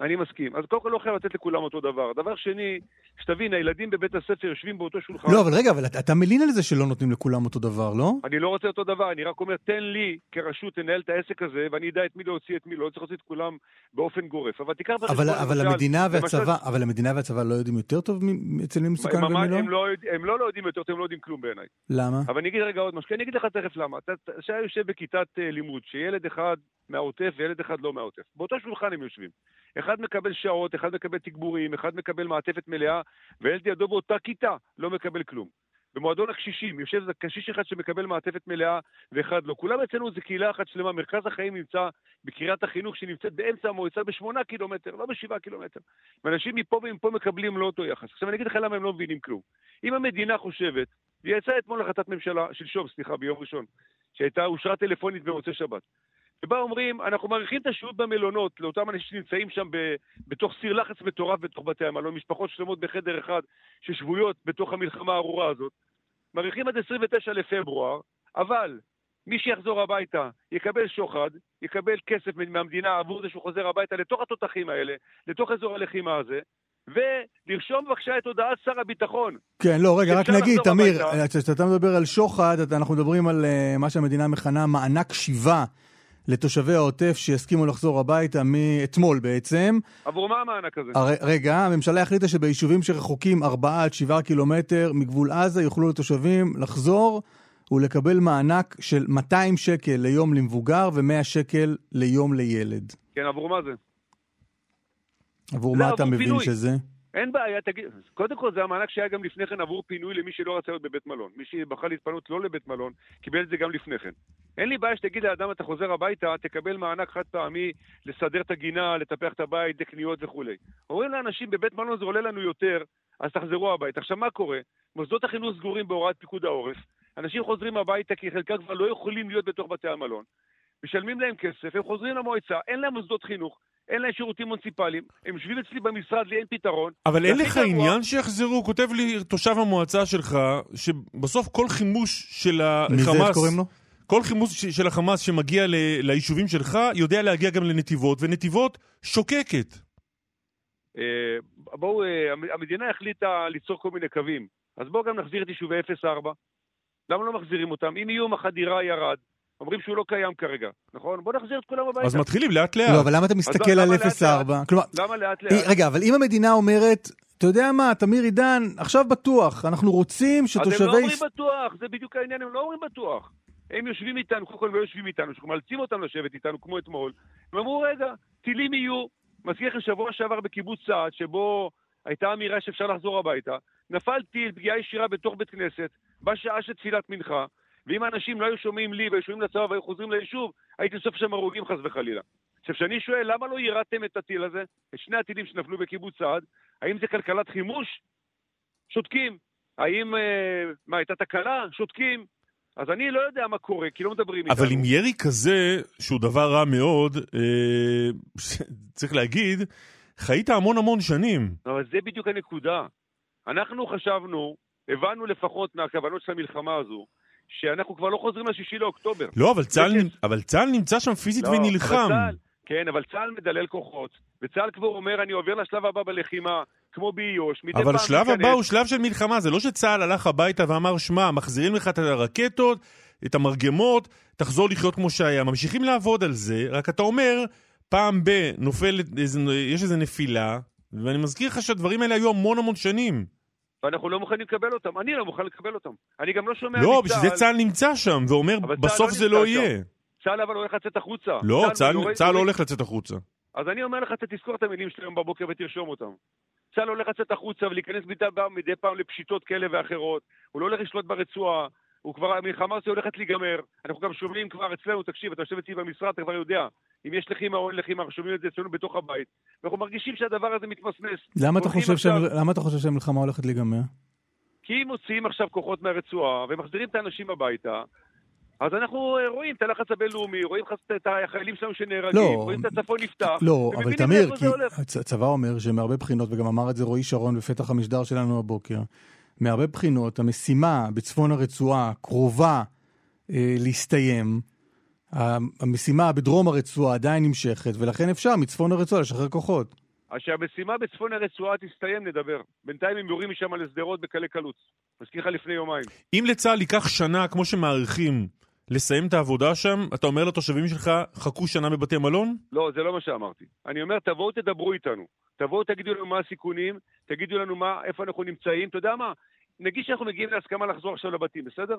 אני מסכים. אז קודם כל לא חייב לתת לכולם אותו דבר. דבר שני, שתבין, הילדים בבית הספר יושבים באותו שולחן. לא, אבל רגע, אבל אתה- אתה מלין על זה שלא נותנים לכולם אותו דבר, לא? אני לא רוצה אותו דבר, אני רק אומר, תן לי כרשות לנהל את העסק הזה, ואני אדע את מי להוציא את מי, לא צריך להוציא את כולם באופן גורף. אבל תיקח בחשבון, אבל, אבל למשל- המדינה למשל- והצבא, אבל המדינה והצבא לא יודעים יותר טוב מ- אצל מי מסוכן ומי לא? הם, לא, יודע- הם לא לא יודעים יותר, טוב, הם לא יודעים כלום בעיניי. למה? אבל אני אגיד רגע עוד משהו, אני אגיד לך תכף למה. אתה- אתה- יושב בכיתת אה, לימוד, שילד אחד מהעוטף וילד אחד לא מהעוטף, באותו שולחן הם יושבים. אחד מקבל שעות, אחד מקבל תגבורים, אחד מקבל מעטפת מלאה, וילד לידו באותה כיתה לא מקבל כלום. במועדון הקשישים, יושב קשיש אחד שמקבל מעטפת מלאה ואחד לא. כולם אצלנו זה קהילה אחת שלמה, מרכז החיים נמצא בקריית החינוך שנמצאת באמצע המועצה בשמונה קילומטר, לא בשבעה קילומטר. ואנשים מפה ומפה מקבלים לא אותו יחס. עכשיו אני אגיד לך למה הם לא מבינים כלום. אם המדינה חושבת, והיא יצאה אתמול החלטת ממשלה, שלשום, סליחה, ביום ראשון, שהייתה אושרה טלפונית במוצאי שבת. שבה אומרים, אנחנו מאריכים את השהות במלונות לאותם אנשים שנמצאים שם ב, בתוך סיר לחץ מטורף בתוך בתי המלון, משפחות שלמות בחדר אחד ששבויות בתוך המלחמה הארורה הזאת. מאריכים עד 29 לפברואר, אבל מי שיחזור הביתה יקבל שוחד, יקבל כסף מהמדינה עבור זה שהוא חוזר הביתה לתוך התותחים האלה, לתוך אזור הלחימה הזה, ולרשום בבקשה את הודעת שר הביטחון. כן, לא, רגע, רק נגיד, תמיר. כשאתה מדבר על שוחד, אנחנו מדברים על אה, מה שהמדינה מכנה מענק שיבה לתושבי העוטף שיסכימו לחזור הביתה מאתמול בעצם. עבור מה המענק הזה? הר... רגע, הממשלה החליטה שביישובים שרחוקים 4 עד 7 קילומטר מגבול עזה יוכלו לתושבים לחזור ולקבל מענק של 200 שקל ליום למבוגר ו-100 שקל ליום לילד. כן, עבור מה זה? עבור זה מה אתה מבין. שזה? אין בעיה, תגיד, קודם כל זה המענק שהיה גם לפני כן עבור פינוי למי שלא רצה להיות בבית מלון. מי שבחר להתפנות לא לבית מלון, קיבל את זה גם לפני כן. אין לי בעיה שתגיד לאדם, אתה חוזר הביתה, תקבל מענק חד פעמי לסדר את הגינה, לטפח את הבית, לקניות וכולי. אומרים לאנשים, בבית מלון זה עולה לנו יותר, אז תחזרו הביתה. עכשיו, מה קורה? מוסדות החינוך סגורים בהוראת פיקוד העורף, אנשים חוזרים הביתה כי חלקם כבר לא יכולים להיות בתוך בתי המלון. משלמים להם כסף, הם חוזרים למועצה, אין להם מוסדות חינוך, אין להם שירותים מוניציפליים, הם יושבים אצלי במשרד, לי אין פתרון. אבל אין לך גרוע- עניין שיחזרו, כותב לי תושב המועצה שלך, שבסוף כל חימוש של מי זה, איך החמאס, קוראים לו? כל חימוש של החמאס שמגיע ל- ליישובים שלך, יודע להגיע גם לנתיבות, ונתיבות שוקקת. אה, בואו, אה, המ- המדינה החליטה ליצור כל מיני קווים, אז בואו גם נחזיר את יישובי 0-4. למה לא מחזירים אותם? אם איום החדירה ירד, אומרים שהוא לא קיים כרגע, נכון? בואו נחזיר את כולם הביתה. אז מתחילים לאט לאט. לא, אבל למה אתה מסתכל על לאט 0-4? כלומר, למה לאט לאט? רגע, אבל אם המדינה אומרת, אתה יודע מה, תמיר עידן, עכשיו בטוח, אנחנו רוצים אז הם לא שתושבי... אומרים בטוח, זה בדיוק העניין, הם לא אומרים בטוח. הם יושבים איתנו, קודם כל הם לא יושבים איתנו, שאנחנו מאלצים אותם לשבת איתנו כמו אתמול. הם אמרו, רגע, טילים יהיו. מזכיר לכם שבוע שעבר בקיבוץ סעד, שבו הייתה אמירה שאפשר לחזור הביתה, נפל טיל, פגיעה ישירה בתוך בית כנסת, בשעה של תפילת מנחה, ואם האנשים לא היו שומעים לי והיו שומעים לצבא והיו חוזרים ליישוב, הייתי סוף שם הרוגים חס וחלילה. עכשיו, כשאני שואל למה לא יירדתם את הטיל הזה, את שני הטילים שנפלו בקיבוץ סעד, האם זה כלכלת חימוש? שותקים. האם, אה, מה, הייתה תקלה? שותקים. אז אני לא יודע מה קורה, כי לא מדברים איתנו. אבל עם ירי כזה, שהוא דבר רע מאוד, אה, צריך להגיד, חיית המון המון שנים. אבל זה בדיוק הנקודה. אנחנו חשבנו, הבנו לפחות מהכוונות של המלחמה הזו, שאנחנו כבר לא חוזרים לשישי לאוקטובר. לא, אבל צה"ל, זה נ- אבל צה"ל נמצא שם פיזית לא, ונלחם. אבל צה"ל, כן, אבל צה"ל מדלל כוחות, וצה"ל כבר אומר, אני עובר לשלב הבא בלחימה, כמו באיו"ש, מדי פעם אבל השלב ניכנס. הבא הוא שלב של מלחמה, זה לא שצה"ל הלך הביתה ואמר, שמע, מחזירים לך את הרקטות, את המרגמות, תחזור לחיות כמו שהיה. ממשיכים לעבוד על זה, רק אתה אומר, פעם ב... נופל, איזה- יש איזו נפילה, ואני מזכיר לך שהדברים האלה היו המון המון שנים. ואנחנו לא מוכנים לקבל אותם. אני לא מוכן לקבל אותם. אני גם לא שומע לא, מצה"ל- בשביל זה צה"ל נמצא שם, ואומר, אבל צה"ל בסוף לא זה לא. יהיה. צה"ל אבל הולך לצאת החוצה. לא, צה"ל יורד- צה"ל לא הולך לצאת החוצה. אז אני אומר לך, תזכור את המילים שלי היום בבוקר ותרשום אותם. צה"ל הולך לצאת החוצה ולהיכנס מדי פעם, מדי פעם לפשיטות כאלה ואחרות. הוא לא הולך לשלוט ברצועה. הוא כבר, המלחמה הזו הולכת להיגמר. אנחנו גם שומעים כבר אצלנו, תקשיב, אתה יושב אצלי במשרד, אתה כבר יודע. אם יש לחימה או אין לחימה, אנחנו שומעים את זה אצלנו בתוך הבית. ואנחנו מרגישים שהדבר הזה מתמסמס. למה אתה חושב עכשיו- שהמל- למה אתה חושב שהמלחמה הולכת להיגמר? כי אם מוציאים עכשיו כוחות מהרצועה ומחזירים את האנשים הביתה, אז אנחנו אה, רואים את הלחץ הבינלאומי, רואים את החיילים שלנו שנהרגים, לא, רואים את הצפון נפתח, לא, אבל תמיר, כי הצבא אומר שמהרבה בחינות, וגם אמר את זה רועי שרון בפתח המשדר שלנו הבוקר, מהרבה בחינות המשימה בצפון הרצועה קרובה אה, להסתיים, המשימה בדרום הרצועה עדיין נמשכת, ולכן אפשר מצפון הרצועה לשחרר כוחות. אז שהמשימה בצפון הרצועה תסתיים, נדבר. בינתיים הם יורים משם לשדרות בקלי קלות. מזכיר לך לפני יומיים. אם לצה"ל ייקח שנה, כמו שמעריכים, לסיים את העבודה שם, אתה אומר לתושבים שלך, חכו שנה בבתי מלון? לא, זה לא מה שאמרתי. אני אומר, תבואו תדברו איתנו. תבואו תגידו לנו מה הסיכונים, תגידו לנו מה, איפה אנחנו נמצאים. אתה יודע מה? נגיד שאנחנו מגיעים להסכמה לחזור עכשיו לבתים, בסדר?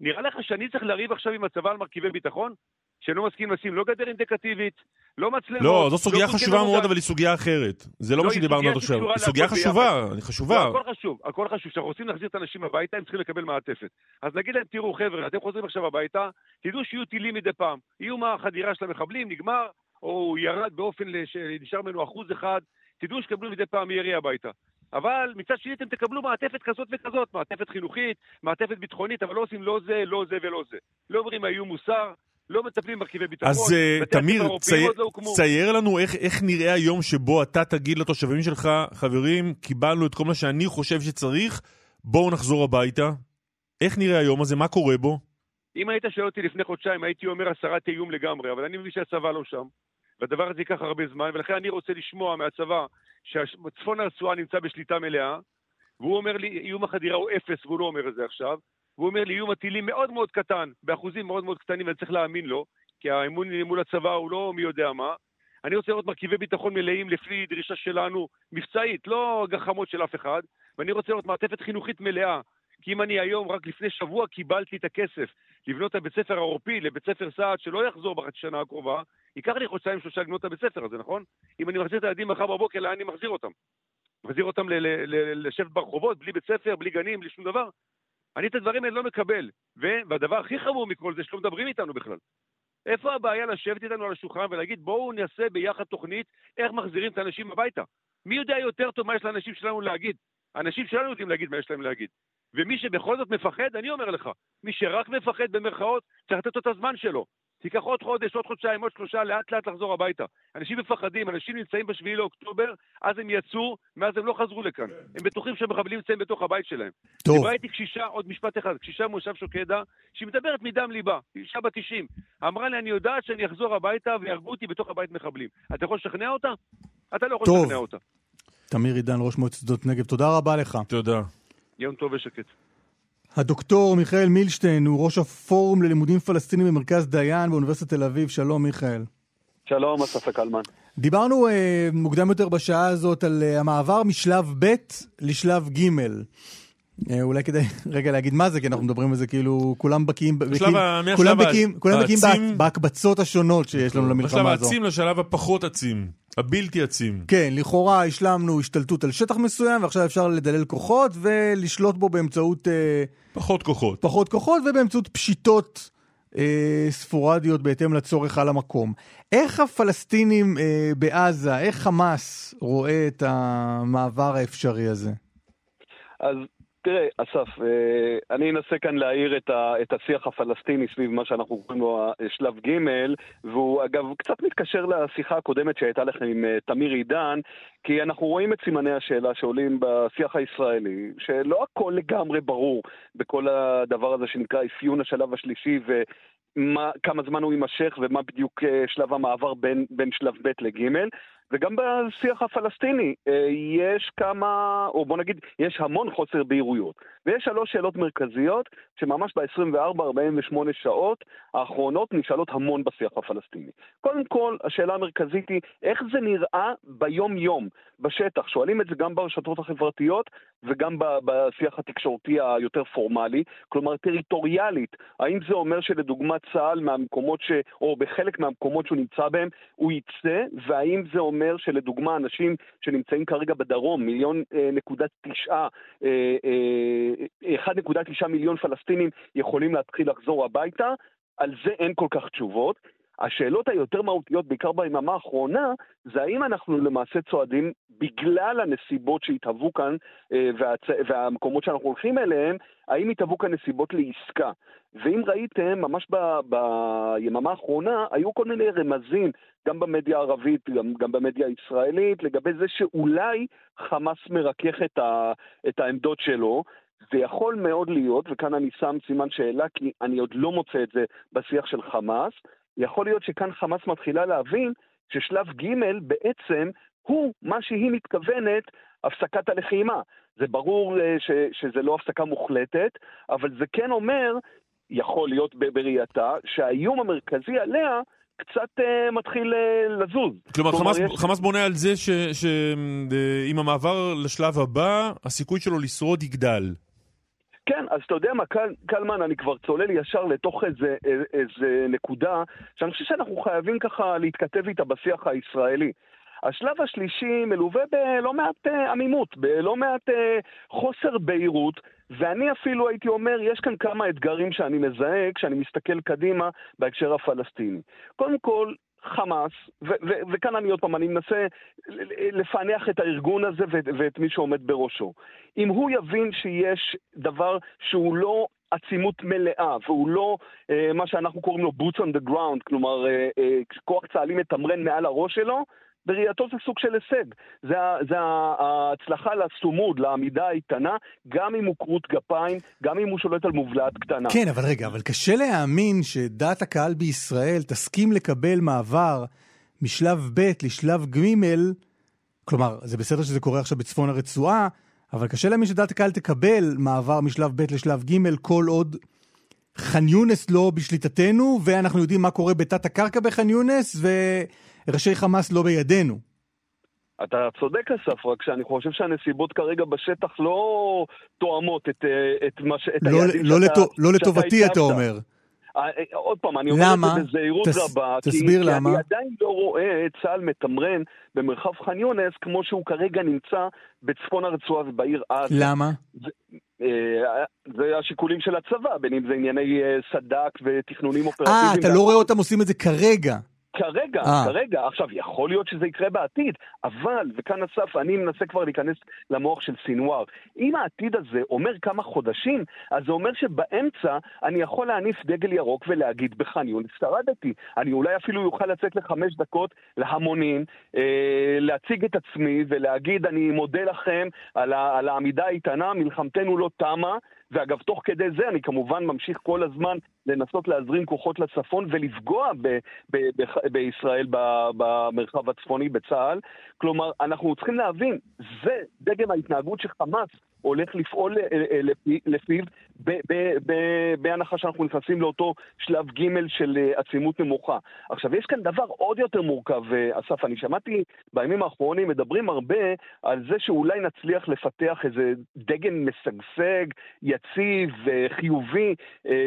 נראה לך שאני צריך לריב עכשיו עם הצבא על מרכיבי ביטחון? שלא מסכים לשים לא גדר אינדיקטיבית, לא מצלמות. לא, זו סוגיה בודקי חשובה. מאוד, אבל היא סוגיה אחרת. זה לא לא, מה שדיברנו עד עכשיו. היא סוגיה חשובה. היא חשובה. לא, הכל חשוב, הכל חשוב. כשאנחנו רוצים להחזיר את האנשים הביתה, הם צריכים לקבל מעטפת. אז נגיד להם, תראו, חבר'ה, אתם חוזרים עכשיו הביתה, תדעו שיהיו טילים מדי פעם. מה החדירה של המחבלים, נגמר, או ירד באופן שנשאר ממנו אחוז אחד, תדעו שקבלו מדי פעם ירי הביתה. אבל מצד שני אתם תקבלו מעטפת כזאת וכזאת, מעטפת חינוכית, מעטפת ביטחונית, אבל לא עושים לא זה, לא זה ולא זה. לא אומרים האיום מוסר, לא מטפלים במרכיבי ביטחון. אז אה, תמיר, צי- לא. צייר לנו איך, איך נראה היום שבו אתה תגיד לתושבים שלך, חברים, קיבלנו את כל מה שאני חושב שצריך, בואו נחזור הביתה. איך נראה היום הזה? מה קורה בו? אם היית שואל אותי לפני חודשיים, הייתי אומר הסרת איום לגמרי, אבל אני מבין שהצבא לא שם, והדבר הזה ייקח הרבה זמן, ולכן אני רוצה לשמוע מהצבא שצפון הרצועה נמצא בשליטה מלאה, והוא אומר לי, איום החדירה הוא אפס, והוא לא אומר את זה עכשיו, והוא אומר לי, איום הטילים מאוד מאוד קטן, באחוזים מאוד מאוד קטנים, ואני צריך להאמין לו, כי האמון מול הצבא הוא לא מי יודע מה. אני רוצה לראות מרכיבי ביטחון מלאים לפי דרישה שלנו, מבצעית, לא גחמות של אף אחד, ואני רוצה לראות מעטפת חינוכית מלאה. כי אם אני היום, רק לפני שבוע, קיבלתי את הכסף לבנות את הבית ספר העורפי לבית ספר סעד שלא יחזור בחצי שנה הקרובה, ייקח לי חודשיים שלושה לבנות את הבית ספר הזה, נכון? אם אני מחזיר את הילדים מחר בבוקר, לאן אני מחזיר אותם? מחזיר אותם לשבת ברחובות, בלי בית ספר, בלי גנים, בלי שום דבר? אני את הדברים האלה לא מקבל. והדבר הכי חמור מכל זה שלא מדברים איתנו בכלל. איפה הבעיה לשבת איתנו על השולחן ולהגיד בואו נעשה ביחד תוכנית איך מחזירים את האנשים הביתה? מי יודע יותר טוב מה יש לאנשים שלנו להגיד? האנשים שלנו יודעים להגיד מה יש להם להגיד. ומי שבכל זאת מפחד, אני אומר לך, מי שרק מפחד במרכאות, צריך לתת לו את הזמן שלו. תיקח עוד חודש, עוד חודשיים, עוד שלושה, לאט לאט לחזור הביתה. אנשים מפחדים, אנשים נמצאים בשביעי לאוקטובר, אז הם יצאו, מאז הם לא חזרו לכאן. הם בטוחים שהמחבלים נמצאים בתוך הבית שלהם. טוב. דיברה איתי קשישה, עוד משפט אחד, קשישה מושב שוקדה, שהיא מדברת מדם ליבה, אישה בת 90. אמרה לי, אני יודעת שאני אחזור הביתה ויהרגו אותי בתוך הבית מחבלים. אתה יכול לשכנע אותה? אתה לא יכול. לשכנע אותה. תמיר עידן, ראש מועצת שדות נגב, תודה רבה לך. תודה. יום טוב ושקט. הדוקטור מיכאל מילשטיין הוא ראש הפורום ללימודים פלסטינים במרכז דיין באוניברסיטת תל אביב. שלום, מיכאל. שלום, אסף הקלמן. דיברנו אה, מוקדם יותר בשעה הזאת על אה, המעבר משלב ב' לשלב ג'. אה, אולי כדאי רגע להגיד מה זה, כי אנחנו מדברים על זה כאילו כולם בקיאים, כולם בקיאים, כולם בקיאים בהקבצות השונות שיש לנו בשלב למלחמה הזו. העצים לשלב הפחות עצים, הבלתי עצים. כן, לכאורה השלמנו השתלטות על שטח מסוים, ועכשיו אפשר לדלל כוחות ולשלוט בו באמצעות אה, פחות כוחות. פחות כוחות ובאמצעות פשיטות אה, ספורדיות בהתאם לצורך על המקום. איך הפלסטינים אה, בעזה, איך חמאס רואה את המעבר האפשרי הזה? אז תראה, אסף, אה, אני אנסה כאן להעיר את, השיח הפלסטיני סביב מה שאנחנו קוראים לו שלב ג', והוא אגב קצת מתקשר לשיחה הקודמת שהייתה לכם עם אה, תמיר עידן, כי אנחנו רואים את סימני השאלה שעולים בשיח הישראלי, שלא הכל לגמרי ברור בכל הדבר הזה שנקרא אפיון השלב השלישי ו... מה, כמה זמן הוא יימשך ומה בדיוק אה, שלב המעבר בין, בין שלב ב' לג' וגם בשיח הפלסטיני אה, יש כמה, או בוא נגיד, יש המון חוסר בהירויות. ויש שלוש שאלות מרכזיות שממש ב-24-48 שעות האחרונות נשאלות המון בשיח הפלסטיני. קודם כל, השאלה המרכזית היא איך זה נראה ביום-יום, בשטח. שואלים את זה גם ברשתות החברתיות וגם בשיח התקשורתי היותר פורמלי, כלומר טריטוריאלית. האם זה אומר שלדוגמה צה"ל מהמקומות ש... או בחלק מהמקומות שהוא נמצא בהם, הוא יצא, והאם זה אומר שלדוגמה אנשים שנמצאים כרגע בדרום, מיליון אה, נקודה תשעה, אה, אה, 1.9 מיליון פלסטינים יכולים להתחיל לחזור הביתה, על זה אין כל כך תשובות. השאלות היותר מהותיות, בעיקר ביממה האחרונה, זה האם אנחנו למעשה צועדים בגלל הנסיבות שהתהוו כאן אה, והצ... והמקומות שאנחנו הולכים אליהם, האם התהוו כאן נסיבות לעסקה. ואם ראיתם, ממש ב... ביממה האחרונה, היו כל מיני רמזים, גם במדיה הערבית, גם, גם במדיה הישראלית, לגבי זה שאולי חמאס מרכך את, ה... את העמדות שלו, זה יכול מאוד להיות, וכאן אני שם סימן שאלה, כי אני עוד לא מוצא את זה בשיח של חמאס, יכול להיות שכאן חמאס מתחילה להבין ששלב ג' בעצם הוא מה שהיא מתכוונת הפסקת הלחימה. זה ברור אה, ש, שזה לא הפסקה מוחלטת, אבל זה כן אומר, יכול להיות בראייתה, שהאיום המרכזי עליה קצת uh, מתחיל uh, לזוז. כלומר, חמאס, יש- חמאס בונה על זה שעם המעבר לשלב הבא, הסיכוי שלו לשרוד יגדל. כן, אז אתה יודע מה, קל, קלמן, אני כבר צולל ישר לתוך איזה, איזה נקודה שאני חושב שאנחנו חייבים ככה להתכתב איתה בשיח הישראלי. השלב השלישי מלווה בלא מעט אה, עמימות, בלא מעט אה, חוסר בהירות, ואני אפילו הייתי אומר, יש כאן כמה אתגרים שאני מזהה כשאני מסתכל קדימה בהקשר הפלסטיני. קודם כל, חמאס, ו- ו- וכאן אני עוד פעם, אני מנסה לפענח את הארגון הזה ואת, ואת מי שעומד בראשו. אם הוא יבין שיש דבר שהוא לא עצימות מלאה, והוא לא אה, מה שאנחנו קוראים לו boots on the ground, כלומר אה, אה, כוח צה"לי מתמרן מעל הראש שלו, בראייתו זה סוג של הישג. זה, זה ההצלחה לצומוד, לעמידה האיתנה, גם אם הוא כרות גפיים, גם אם הוא שולט על מובלעת קטנה. כן, אבל רגע, אבל קשה להאמין שדעת הקהל בישראל תסכים לקבל מעבר משלב ב' לשלב ג', כלומר, זה בסדר שזה קורה עכשיו בצפון הרצועה, אבל קשה להאמין שדעת הקהל תקבל מעבר משלב ב' לשלב ג' כל עוד ח'אן יונס לא בשליטתנו, ואנחנו יודעים מה קורה בתת הקרקע בח'אן יונס, וראשי חמאס לא בידינו. אתה צודק, אסף, רק שאני חושב שהנסיבות כרגע בשטח לא תואמות את, אה, את, מה ש... את לא, היעדים לא, שאתה, לטו, לא לטובתי, אתה. אומר. אה, אה, עוד פעם, אני אומר למה? את זה בזהירות תס- רבה, תסביר כי, למה. כי אני עדיין לא רואה את צה"ל מתמרן במרחב ח'אן יונס כמו שהוא כרגע נמצא בצפון הרצועה ובעיר עזה. למה? אה, זה השיקולים של הצבא, בין אם זה ענייני אה, סד"כ ותכנונים אה, אופרטיביים. אתה לא רואה אותם עושים את זה כרגע. כרגע, אה. כרגע. עכשיו, יכול להיות שזה יקרה בעתיד, אבל, וכאן אסף, אני מנסה כבר להיכנס למוח של סינואר. אם העתיד הזה אומר כמה חודשים, אז זה אומר שבאמצע אני יכול להניף דגל ירוק ולהגיד בח'אן יונס שרדתי. אני אולי אפילו יוכל לצאת לחמש דקות להמונים, אה, להציג את עצמי ולהגיד, אני מודה לכם על, ה- על העמידה האיתנה, מלחמתנו לא תמה. ואגב, תוך כדי זה אני כמובן ממשיך כל הזמן לנסות להזרים כוחות לצפון ולפגוע ב- ב- ב- בישראל במרחב הצפוני בצה"ל. כלומר, אנחנו צריכים להבין, זה דגם ההתנהגות שחמאס הולך לפעול אה, אה, לפי- לפיו, בהנחה שאנחנו נכנסים לאותו שלב ג' של אה, עצימות נמוכה. עכשיו, יש כאן דבר עוד יותר מורכב, אסף, אני שמעתי בימים האחרונים מדברים הרבה על זה שאולי נצליח לפתח איזה דגם משגשג, יציב, חיובי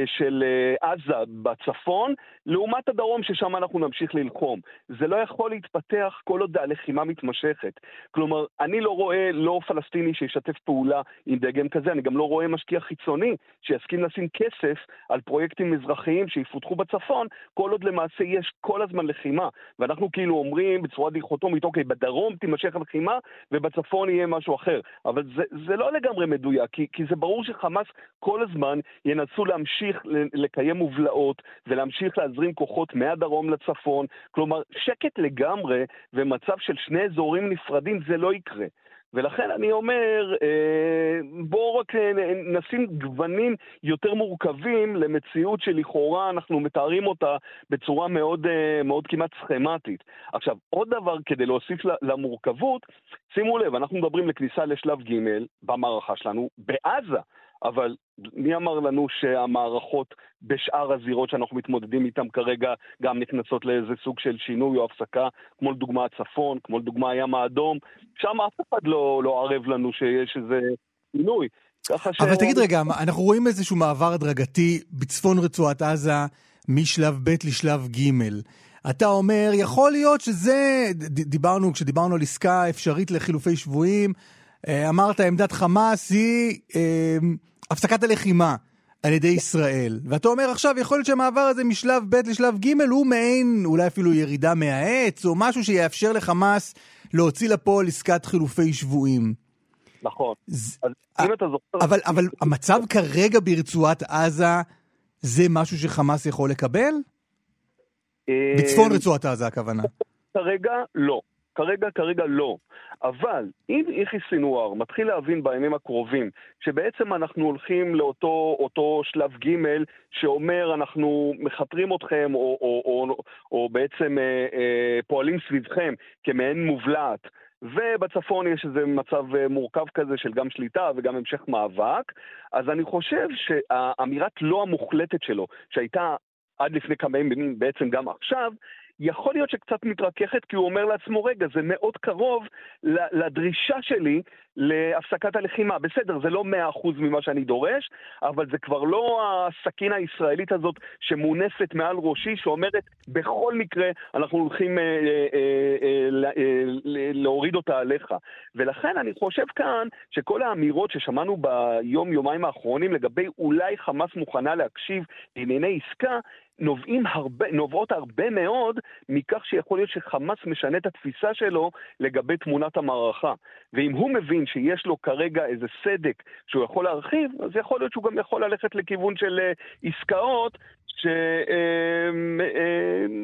של עזה בצפון, לעומת הדרום ששם אנחנו נמשיך ללחום. זה לא יכול להתפתח כל עוד הלחימה מתמשכת. כלומר, אני לא רואה לא פלסטיני שישתף פעולה עם דגם כזה, אני גם לא רואה משקיע חיצוני שיסכים לשים כסף על פרויקטים מזרחיים שיפותחו בצפון, כל עוד למעשה יש כל הזמן לחימה. ואנחנו כאילו אומרים בצורה דיכוטומית, אוקיי, בדרום תימשך הלחימה ובצפון יהיה משהו אחר. אבל זה, זה לא לגמרי מדויק, כי, כי זה ברור שחמאס כל הזמן ינסו להמשיך לקיים מובלעות ולהמשיך להזרים כוחות מהדרום לצפון. כלומר, שקט לגמרי ומצב של שני אזורים נפרדים זה לא יקרה. ולכן אני אומר, אה, בואו רק אה, נשים גוונים יותר מורכבים למציאות שלכאורה אנחנו מתארים אותה בצורה מאוד, אה, מאוד כמעט סכמטית. עכשיו, עוד דבר כדי להוסיף למורכבות, שימו לב, אנחנו מדברים לכניסה לשלב ג' במערכה שלנו בעזה. אבל מי אמר לנו שהמערכות בשאר הזירות שאנחנו מתמודדים איתן כרגע גם נכנסות לאיזה סוג של שינוי או הפסקה, כמו לדוגמה הצפון, כמו לדוגמה הים האדום, שם אף אחד לא, לא ערב לנו שיש איזה שינוי. ש... אבל תגיד רגע, אנחנו רואים איזשהו מעבר הדרגתי בצפון רצועת עזה משלב ב' לשלב ג'. אתה אומר, יכול להיות שזה, דיברנו, כשדיברנו על עסקה אפשרית לחילופי שבויים, אמרת עמדת חמאס היא אה, הפסקת הלחימה על ידי ישראל. ואתה אומר עכשיו, יכול להיות שהמעבר הזה משלב ב' לשלב ג' הוא מעין, אולי אפילו ירידה מהעץ, או משהו שיאפשר לחמאס להוציא לפועל עסקת חילופי שבויים. נכון. ז- אז אם אתה זוכר... אבל, אבל המצב כרגע ברצועת עזה זה משהו שחמאס יכול לקבל? אה, בצפון רצועת עזה הכוונה. כרגע לא. כרגע, כרגע לא. אבל אם איכי סינואר מתחיל להבין בימים הקרובים שבעצם אנחנו הולכים לאותו אותו שלב ג' שאומר אנחנו מכתרים אתכם או, או, או, או בעצם אה, אה, פועלים סביבכם כמעין מובלעת ובצפון יש איזה מצב אה, מורכב כזה של גם שליטה וגם המשך מאבק, אז אני חושב שהאמירת לא המוחלטת שלו, שהייתה עד לפני כמה ימים, בעצם גם עכשיו, יכול להיות שקצת מתרככת כי הוא אומר לעצמו, רגע, זה מאוד קרוב לדרישה שלי להפסקת הלחימה. בסדר, זה לא מאה אחוז ממה שאני דורש, אבל זה כבר לא הסכין הישראלית הזאת שמונפת מעל ראשי, שאומרת, בכל מקרה אנחנו הולכים אה, אה, אה, אה, אה, להוריד אותה עליך. ולכן אני חושב כאן שכל האמירות ששמענו ביום-יומיים האחרונים לגבי אולי חמאס מוכנה להקשיב לענייני עסקה, נובעים הרבה, נובעות הרבה מאוד מכך שיכול להיות שחמאס משנה את התפיסה שלו לגבי תמונת המערכה. ואם הוא מבין שיש לו כרגע איזה סדק שהוא יכול להרחיב, אז יכול להיות שהוא גם יכול ללכת לכיוון של אה, עסקאות,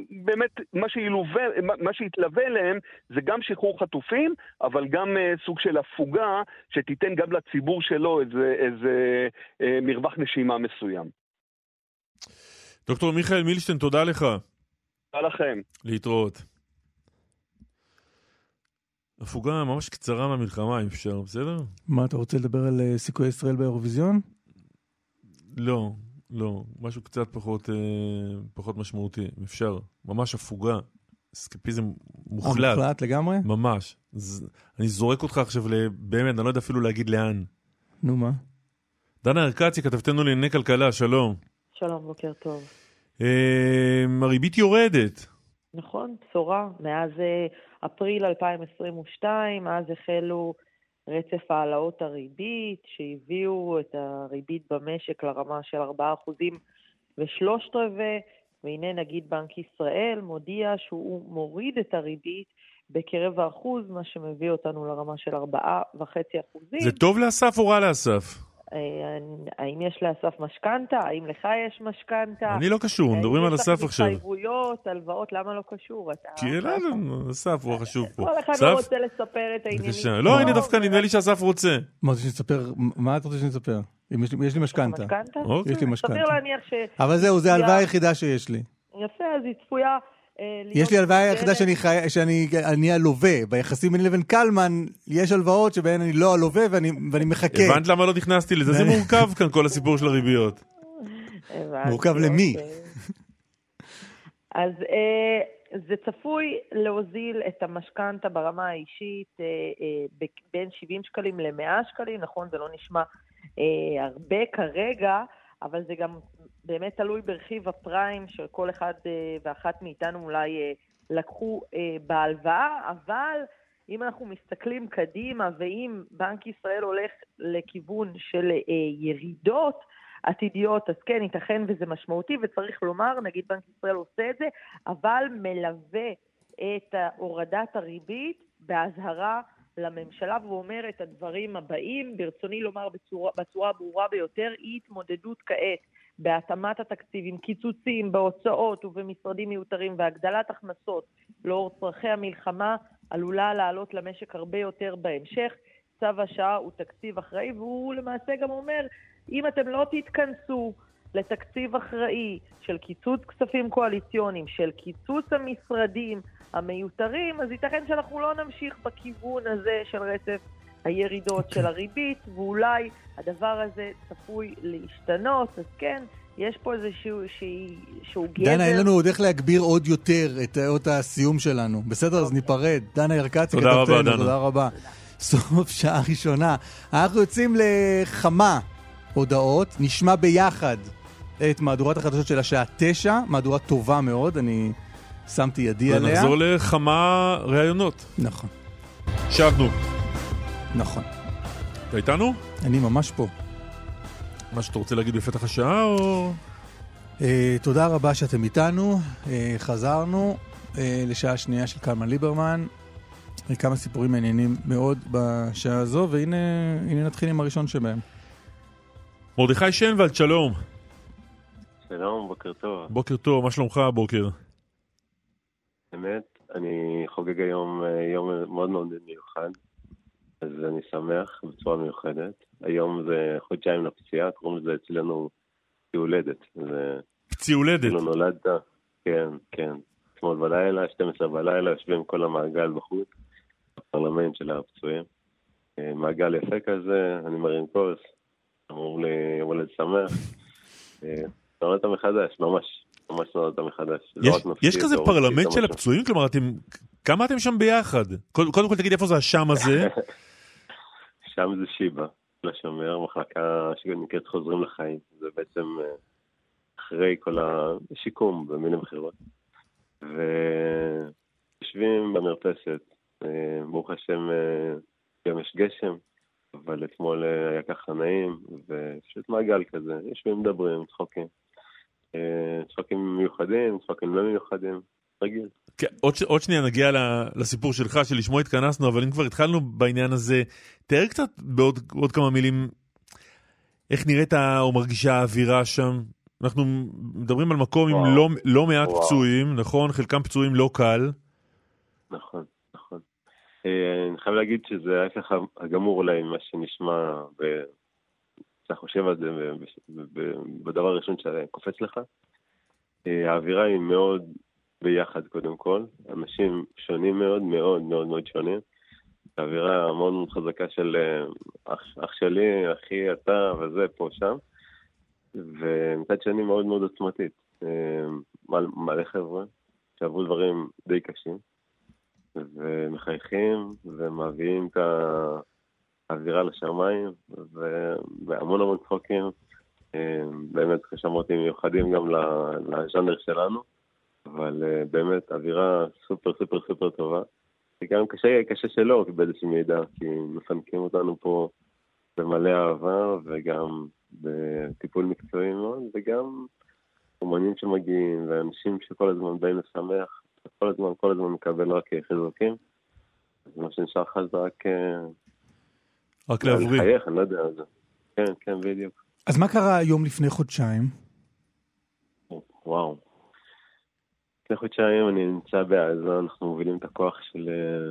שבאמת מה, שילווה, מה שיתלווה אליהם זה גם שחרור חטופים, אבל גם אה, סוג של הפוגה שתיתן גם לציבור שלו איזה, איזה אה, מרווח נשימה מסוים. דוקטור מיכאל מילשטיין, תודה לך. תודה לכם. להתראות. הפוגה ממש קצרה מהמלחמה, אם אפשר, בסדר? מה, אתה רוצה לדבר על אה, סיכויי ישראל באירוויזיון? לא. לא, משהו קצת פחות, אה, פחות משמעותי, אם אפשר. ממש הפוגה, אסקפיזם מוחלט. מוחלט לגמרי? ממש. ז, אני זורק אותך עכשיו, באמת, אני לא יודע אפילו להגיד לאן. נו מה? דנה ארקצי, כתבתנו לענייני כלכלה, שלום. שלום, בוקר טוב. אה, הריבית יורדת. נכון, בשורה. מאז אה, אפריל 2022, אז החלו רצף העלאות הריבית, שהביאו את הריבית במשק לרמה של 4% ושלושת רבעי, והנה נגיד בנק ישראל מודיע שהוא מוריד את הריבית בקרב האחוז, מה שמביא אותנו לרמה של 4.5%. זה טוב לאסף או רע לאסף? אה, האם יש לאסף משכנתה? האם לך יש משכנתה? אני לא קשור, מדברים על אסף עכשיו. האם יש לך התחייבויות, הלוואות, למה לא קשור? כי אלעד, אסף הוא החשוב פה. כל אחד לא רוצה לספר את העניינים. לא, הנה דווקא נדמה לי שאסף רוצה. מה רוצה שנספר? מה את רוצה שנספר? יש לי משכנתה. אוקיי. יש לי משכנתה. סביר להניח ש... אבל זהו, זו ההלוואה היחידה שיש לי. יפה, אז היא צפויה... אה, יש לי הלוואה היחידה שאני, חי... שאני אני הלווה. ביחסים ביני לבין קלמן, יש הלוואות שבהן אני לא הלווה ואני, ואני מחכה. הבנת למה לא נכנסתי לזה? זה מורכב כאן כל הסיפור של הריביות. מורכב למי? אז אה, זה צפוי להוזיל את המשכנתה ברמה האישית אה, אה, בין 70 שקלים ל-100 שקלים, נכון, זה לא נשמע אה, הרבה כרגע, אבל זה גם באמת תלוי ברכיב הפריים שכל אחד אה, ואחת מאיתנו אולי אה, לקחו אה, בהלוואה, אבל אם אנחנו מסתכלים קדימה ואם בנק ישראל הולך לכיוון של ירידות עתידיות, אז כן, ייתכן וזה משמעותי, וצריך לומר, נגיד בנק ישראל עושה את זה, אבל מלווה את הורדת הריבית באזהרה לממשלה והוא אומר את הדברים הבאים, ברצוני לומר בצורה, בצורה הברורה ביותר, אי התמודדות כעת בהתאמת התקציב עם קיצוצים בהוצאות ובמשרדים מיותרים והגדלת הכנסות לאור צורכי המלחמה עלולה לעלות למשק הרבה יותר בהמשך. צו השעה הוא תקציב אחראי והוא למעשה גם אומר, אם אתם לא תתכנסו לתקציב אחראי של קיצוץ כספים קואליציוניים, של קיצוץ המשרדים המיותרים, אז ייתכן שאנחנו לא נמשיך בכיוון הזה של רצף הירידות של הריבית, ואולי הדבר הזה צפוי להשתנות, אז כן, יש פה איזשהו שהוא גדר. דנה, אין לנו עוד איך להגביר עוד יותר את אות הסיום שלנו. בסדר, אז ניפרד. דנה ירקצי, תודה רבה, דנה. תודה רבה. סוף שעה ראשונה. אנחנו יוצאים לכמה הודעות, נשמע ביחד את מהדורת החדשות של השעה תשע, מהדורה טובה מאוד, אני שמתי ידי עליה. ונחזור לכמה ראיונות. נכון. שבנו. נכון. אתה איתנו? אני ממש פה. מה שאתה רוצה להגיד בפתח השעה, או... Uh, תודה רבה שאתם איתנו. Uh, חזרנו uh, לשעה שנייה של קלמן ליברמן. Uh, כמה סיפורים מעניינים מאוד בשעה הזו, והנה נתחיל עם הראשון שבהם. מרדכי שנבלד, שלום. שלום, בוקר טוב. בוקר טוב, מה שלומך הבוקר? באמת, אני חוגג היום יום מאוד מאוד מיוחד. אז אני שמח בצורה מיוחדת. היום זה חודשיים לפציעה, קוראים לזה אצלנו פצי הולדת. פצי הולדת? כאילו נולדת, כן, כן. אתמול בלילה, 12 בלילה, יושבים כל המעגל בחוץ, בפרלמנט של הפצועים. אה, מעגל יפה כזה, אני מרים כוס, אמרו לי יום הולדת שמח. אה, נולדת מחדש, ממש. ממש נולדת מחדש. יש, יש כזה פרלמנט של הפצועים? כלומר, אתם, כמה אתם שם ביחד? קודם כל תגיד איפה זה השם הזה. שם זה שיבא, לשומר, מחלקה שנקראת חוזרים לחיים. זה בעצם אה, אחרי כל השיקום במילים אחרות. ויושבים במרפסת, אה, ברוך השם אה, גם יש גשם, אבל אתמול היה ככה נעים, ופשוט מעגל כזה, יושבים מדברים, צחוקים. צחוקים מיוחדים, צחוקים לא מיוחדים, רגיל. כן, עוד, עוד שנייה נגיע לסיפור שלך, שלשמו התכנסנו, אבל אם כבר התחלנו בעניין הזה, תאר קצת בעוד כמה מילים איך נראית או מרגישה האווירה שם. אנחנו מדברים על מקום וואו, עם לא, לא מעט וואו. פצועים, נכון? חלקם פצועים לא קל. נכון, נכון. אה, אני חייב להגיד שזה ההפך הגמור אולי ממה שנשמע, ואתה חושב על זה בדבר הראשון שקופץ לך. אה, האווירה היא מאוד ביחד קודם כל. אנשים שונים מאוד, מאוד מאוד מאוד שונים. אווירה מאוד מאוד חזקה של אה, אח, אח שלי, אחי, אתה וזה, פה, שם. ומצד שני מאוד מאוד עוצמתית. אה, מלא חבר'ה שעברו דברים די קשים, ומחייכים, ומביאים את האווירה לשמיים, והמון המון צחוקים. אה, באמת, כפי מיוחדים גם לז'אנר שלנו, אבל אה, באמת אווירה סופר סופר סופר טובה. וגם קשה, קשה שלא באיזושהי מידע, כי מפנקים אותנו פה במלא אהבה וגם בטיפול מקצועי מאוד, וגם אומנים שמגיעים ואנשים שכל הזמן באים לשמח, כל הזמן, כל הזמן מקבל רק חיזוקים. מה שנשאר לך זה רק... אה, רק להבריא. לחייך, אני לא יודע. זה. כן, כן, בדיוק. אז מה קרה היום לפני חודשיים? וואו. לפני חודשיים אני נמצא בעזה, אנחנו מובילים את הכוח של,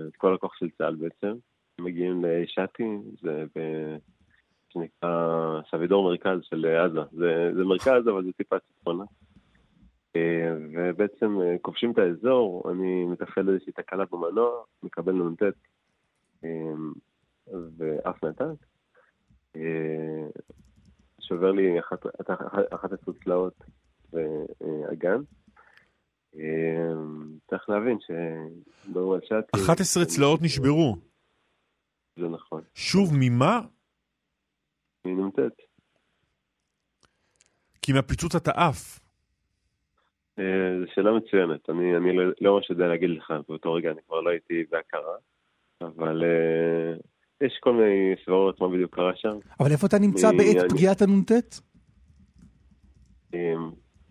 את כל הכוח של צה"ל בעצם. מגיעים לשאטי, זה ב... שנקרא סבידור מרכז של עזה. זה, זה מרכז, אבל זה טיפה צפונה. אה, ובעצם אה, כובשים את האזור, אני מתפעל איזושהי תקלה במנוע, מקבל נ"ט אה, ועף מהטנק. שובר לי אחת, אחת הצלעות ואגן. צריך להבין שברור על שעת... 11 צלעות נשברו. זה נכון. שוב, ממה? מנ"ט. כי מהפיצוץ אתה עף. אה, זו שאלה מצוינת. אני, אני לא, לא ממש יודע להגיד לך, באותו רגע אני כבר לא הייתי בהכרה, אבל יש כל מיני סברות מה בדיוק קרה שם. אבל איפה אתה נמצא אני, בעת אני, פגיעת הנ"ט?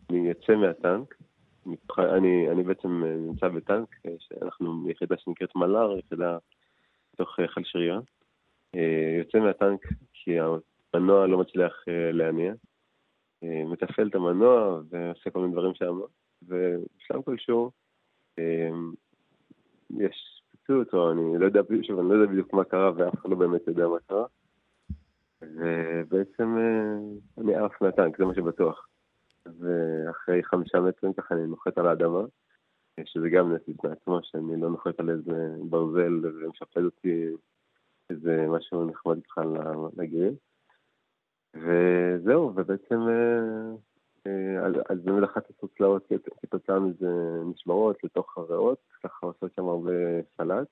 אני יוצא מהטנק, אני, אני בעצם אה, נמצא בטנק, אנחנו יחידה שנקראת מל"ר, יחידה בתוך חיל שריון. יוצא מהטנק כי המנוע לא מצליח להניע. מתפעל את המנוע ועושה כל מיני דברים שם, ובשלב כלשהו יש פיצוץ, או אני לא יודע, שוב, אני לא יודע בדיוק מה קרה ואף אחד לא באמת יודע מה קרה. ובעצם אני עף מהטנק, זה מה שבטוח. ואחרי חמישה מטרים ככה אני נוחת על האדמה, שזה גם נס בפני עצמו, שאני לא נוחת על איזה ברזל ומשפד אותי איזה משהו נחמד בכלל לגיל. וזהו, ובעצם אה, אז באמת אחת הצלעות כתוצאה מזה נשמרות לתוך הריאות, ככה עושות שם הרבה סלט.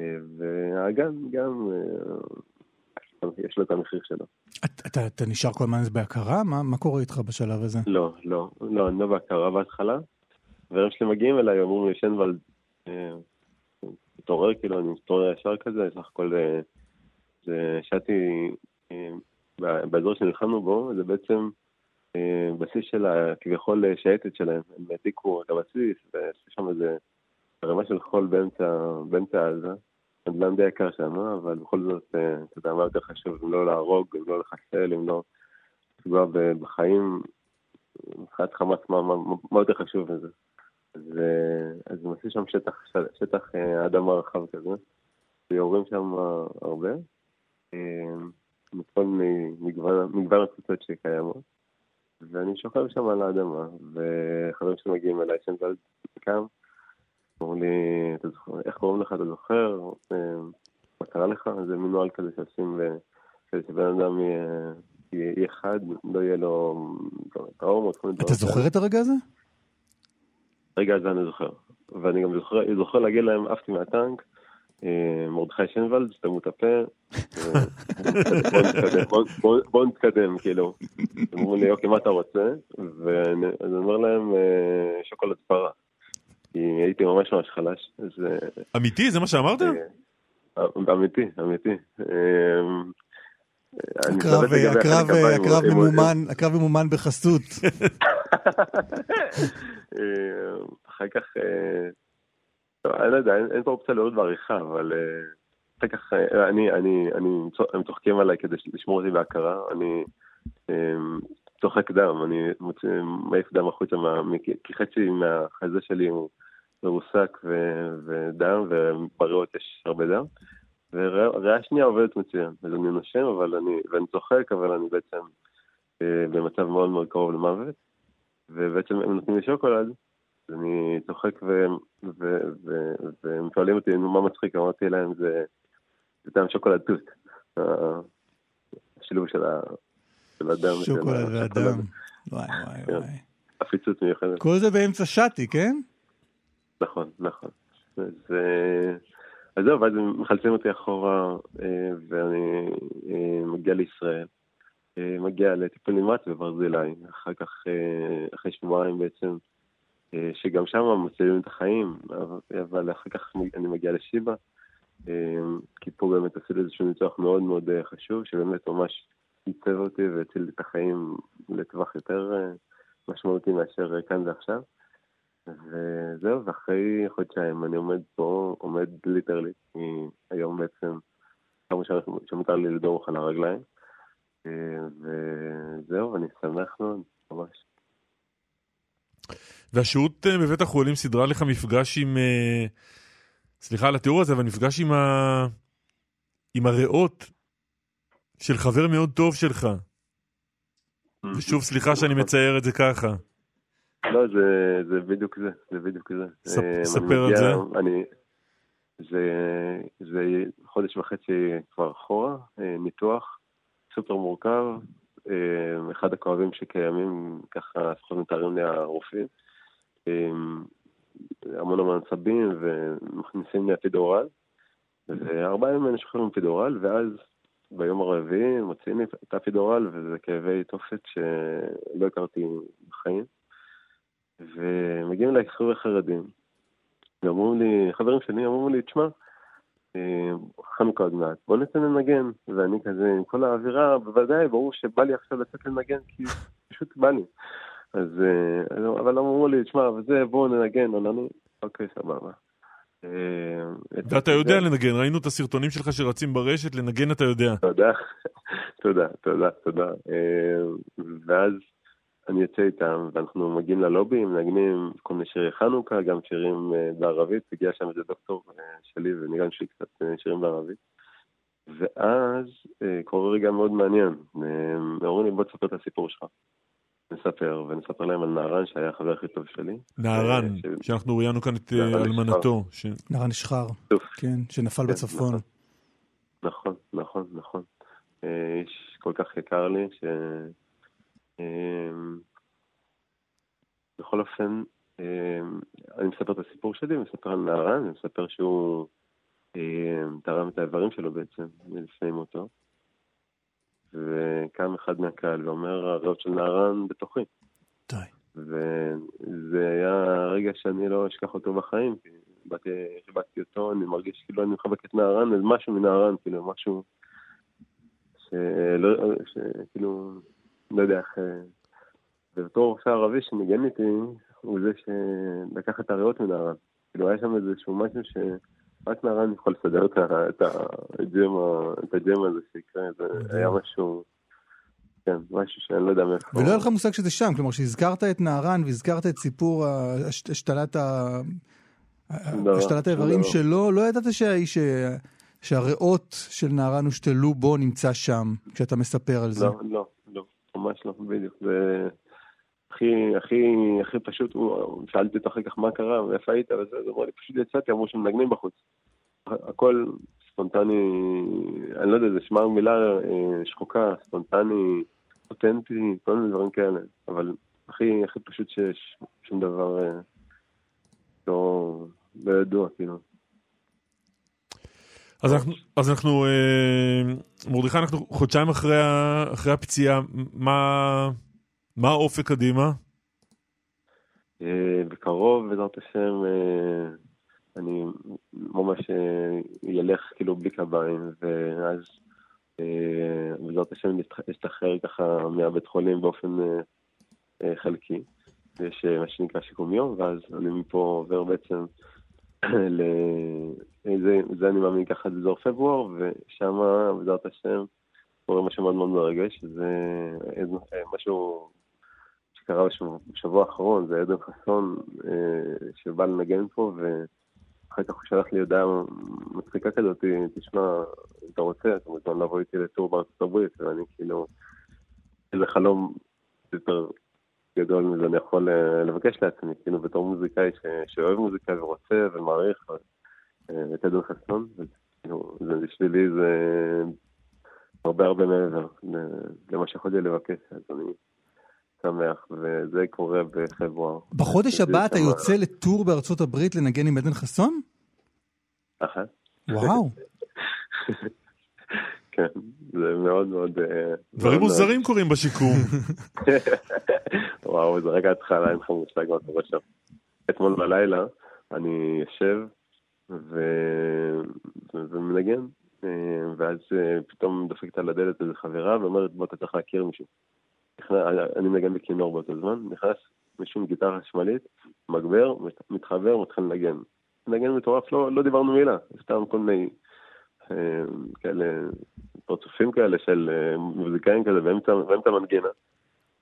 אה, והאגן גם, אה, יש לו את המחיר שלו. אתה, אתה נשאר כל הזמן בהכרה? מה, מה קורה איתך בשלב הזה? לא, לא, לא, אני לא בהכרה בהתחלה. והיום שלי מגיעים אליי, אומרים לי, שנוולד, מתעורר, כאילו, אני מתעורר ישר כזה, סך הכל זה שתי באזור שנלחמנו בו, זה בעצם אה, בסיס של הכביכול שייטת שלהם. הם העתיקו את הבסיס, ויש שם איזה רמה של חול באמצע, באמצע עזה. נדל"ן די יקר שם, אבל בכל זאת, אה, אתה יודע, מה יותר חשוב, אם לא להרוג, אם לא לחסל, אם לא לפגוע בחיים, מבחינת חמאס, מה, מה, מה יותר חשוב מזה? אז, אה, אז הם עשו שם שטח, שטח אדמה רחב כזה, ויורים שם הרבה. מכל מגוון, מגוון שקיימות. ואני שוכב שם על האדמה, וחברים שמגיעים אליי שם ועל קם, אמרו לי, איך קוראים לך, אתה זוכר? מה קרה לך? זה מין נוהל כזה שעושים, כדי שבן אדם יהיה, יהיה חד, לא יהיה לו טראומות. אתה זוכר את הרגע הזה? הרגע הזה אני זוכר. ואני גם זוכר, זוכר להגיד להם, עפתי מהטנק, אה, מרדכי שנוולד, שתמו את הפה, בואו נתקדם, כאילו. אמרו לי, אוקיי, מה אתה רוצה? ואני אומר להם, אה, שוקולד פרה. כי הייתי ממש ממש חלש. אה, אמיתי? זה מה שאמרת? אמיתי, אמיתי. הקרב ממומן בחסות. אחר כך אני לא יודע, אין, פה אופציה להוריד בעריכה, אבל כך uh, אני, אני, אני, הם צוחקים עליי כדי לשמור אותי בהכרה, אני um, צוחק דם, אני מעיף דם החוצה, מה, כי חצי מהחזה שלי הוא מרוסק ודם, ובריאות יש הרבה דם. וריאה שנייה עובדת מצוין, אז אני נושם, אבל אני, ואני צוחק, אבל אני בעצם uh, במצב מאוד מאוד קרוב למוות. ובעצם הם נותנים לי שוקולד, אני צוחק והם שואלים אותי מה מצחיק, אמרתי להם זה טעם שוקולד תות, השילוב של של אדם. שוקולד. השוקולד. וואי וואי כן. וואי. עפיצות מיוחדת. כל זה באמצע שתי, כן? נכון, נכון. אז, אז זהו, ואז הם מחלצים אותי אחורה, אה, ואני אה, מגיע לישראל. אה, מגיע לטיפול נמרץ בברזילי. אחר כך, אחרי שבועיים בעצם, שגם שם מצילים את החיים, אבל- אחר כך אני מגיע לשיבא, אה, כי פה באמת עשיתי איזשהו ניתוח מאוד מאוד אה, חשוב, שבאמת ממש עיצב אותי והציל את החיים לטווח יותר אה, משמעותי מאשר אה, כאן ועכשיו. וזהו, ואחרי חודשיים אני עומד פה, עומד ליטרלי, כי היום בעצם ראשונה שמותר לי לדרוך על הרגליים, אה, וזהו, ואני שמח מאוד, ממש. והשהות אה, בבית החולים סידרה לך מפגש עם... אה, סליחה על התיאור הזה, אבל מפגש עם, ה... עם הריאות של חבר מאוד טוב שלך. ושוב, סליחה שאני. מצייר את זה ככה. לא, זה, זה בדיוק זה, זה בדיוק זה. ספ- אה, ספר על מגיע- זה. אני, זה, זה חודש וחצי כבר אחורה, ניתוח סופר מורכב, אחד הכואבים שקיימים, ככה לפחות מתארים לי הרופאים. אה, המון המון עצבים ומכניסים לי אפידורל, וארבעה ימים אני שוחרר עם אפידורל, ואז ביום הרביעי מוציאים לי את האפידורל, וזה כאבי תופת שלא הכרתי בחיים. ומגיעים אליי חבר'ה חרדים, ואומרים לי, חברים שלי אמרו לי, תשמע, אה, חנוכה עוד מעט, בוא נצא לנגן. ואני כזה, עם כל האווירה, בוודאי, ברור שבא לי עכשיו לצאת לנגן, כי פשוט בא לי. אז, אה, אבל אמרו לי, תשמע, וזה, בואו ננגן, אני, אוקיי, סבבה. אה, ואתה יודע לנגן, ראינו את הסרטונים שלך שרצים ברשת, לנגן אתה יודע. תודה, תודה, תודה, תודה. אה, ואז אני יוצא איתם, ואנחנו מגיעים ללובי, מנגנים כל מיני שירי חנוכה, גם שירים אה, בערבית, הגיע שם איזה דוקטור אה, שלי וניגן שלי קצת אה, שירים בערבית. ואז קורה רגע מאוד מעניין. אומרים לי, בוא תספר את הסיפור שלך. נספר, ונספר להם על נהרן שהיה החבר הכי טוב שלי. נהרן, אה, ש- שאנחנו ראיינו כאן את אלמנתו. ש- נהרן שחר. כן, שנפל כן, בצפון. נכון. נכון, נכון, נכון. איש כל כך יקר לי, ש... אה, בכל אופן, אה, אני מספר את הסיפור שלי, מספר על נהרן, אני מספר שהוא אה, תרם את האיברים שלו בעצם לפני מותו. וקם אחד מהקהל ואומר, הריאות של נהרן בתוכי. די. וזה היה רגע שאני לא אשכח אותו בחיים, כי באתי, חיבקתי אותו, אני מרגיש כאילו אני מחבק את נהרן, אז משהו מנהרן, כאילו, משהו שלא, שכאילו, לא יודע איך... אה, ובתור רופא ערבי שניגן איתי, הוא זה שלקח את הריאות מנהרן. כאילו, היה שם איזשהו משהו שרק נהרן יכול לסדר את הג'ם הזה שיקרה, זה היה משהו... כן, משהו שאני לא יודע מאיפה. ולא היה לך מושג שזה שם, כלומר, שהזכרת את נהרן והזכרת את סיפור הש- השתלת ה- דבר, השתלת שום האיברים דבר. שלו, לא ידעת שהאיש, ש- שהריאות של נהרן הושתלו בו נמצא שם, כשאתה מספר על זה. לא, לא, לא, ממש לא, בדיוק. זה הכי, הכי, הכי פשוט, שאלתי אותו אחר כך מה קרה, ואיפה היית, וזה, אז אמר לי, פשוט יצאתי, אמרו שמנגנים בחוץ. הכל ספונטני, אני לא יודע, זה שמע מילה אה, שחוקה, ספונטני, אותנטי, כל מיני דברים כאלה, אבל הכי, הכי פשוט שיש, שום דבר אה, לא, לא ידוע, כאילו. אז אנחנו, אז אנחנו, אה, מרדכי, אנחנו חודשיים אחרי, ה- אחרי הפציעה, מה, מה האופק קדימה? אה, בקרוב, בעזרת השם, אה, אני ממש אה, ילך כאילו בלי קביים, ואז אה, בעזרת השם אשתחרר ככה מהבית חולים באופן אה, אה, חלקי. יש אה, מה שנקרא שיקום יום, ואז אני מפה עובר בעצם. אה, זה, זה אני מאמין ככה עד אזור פברואר, ושם בעזרת השם קורה משהו מאוד מאוד מרגש, זה איזה- משהו שקרה בשבוע, בשבוע האחרון, זה עדן חסון אה, שבא לנגן פה, ואחר כך הוא שלח לי הודעה מצחיקה כזאת, תשמע, אם אתה רוצה, אתה מוזמן לבוא איתי לטור בארצות הברית, ואני כאילו, איזה חלום יותר גדול מזה אני יכול אה, לבקש לעצמי, כאילו בתור מוזיקאי ש- שאוהב מוזיקה ורוצה ומעריך אה, את עדן חסון, אז כאילו, זה בשבילי זה הרבה הרבה מעבר למה שיכולתי לבקש, אז אני שמח, וזה קורה בפברואר. בחודש הבא אתה יוצא לטור בארצות הברית לנגן עם עדן חסון? אחת. וואו. כן, זה מאוד מאוד... אה, דברים מוזרים קורים בשיקום. וואו, זה רגע התחלה, אין לך מושג מה קורה שם. אתמול בלילה אני יושב ומנגן, אה, ואז אה, פתאום דופקת על הדלת איזה חברה ואומרת, בוא, אתה צריך להכיר מישהו. אני מנגן בכינור באותו זמן, נכנס מישהו עם גיטרה חשמלית, מגבר, מתחבר, מתחיל לנגן. מנגן מטורף, לא, לא דיברנו מילה, סתם כל מיני אה, כאלה, פרצופים כאלה של אה, מוזיקאים כזה באמצע, באמצע מנגינה.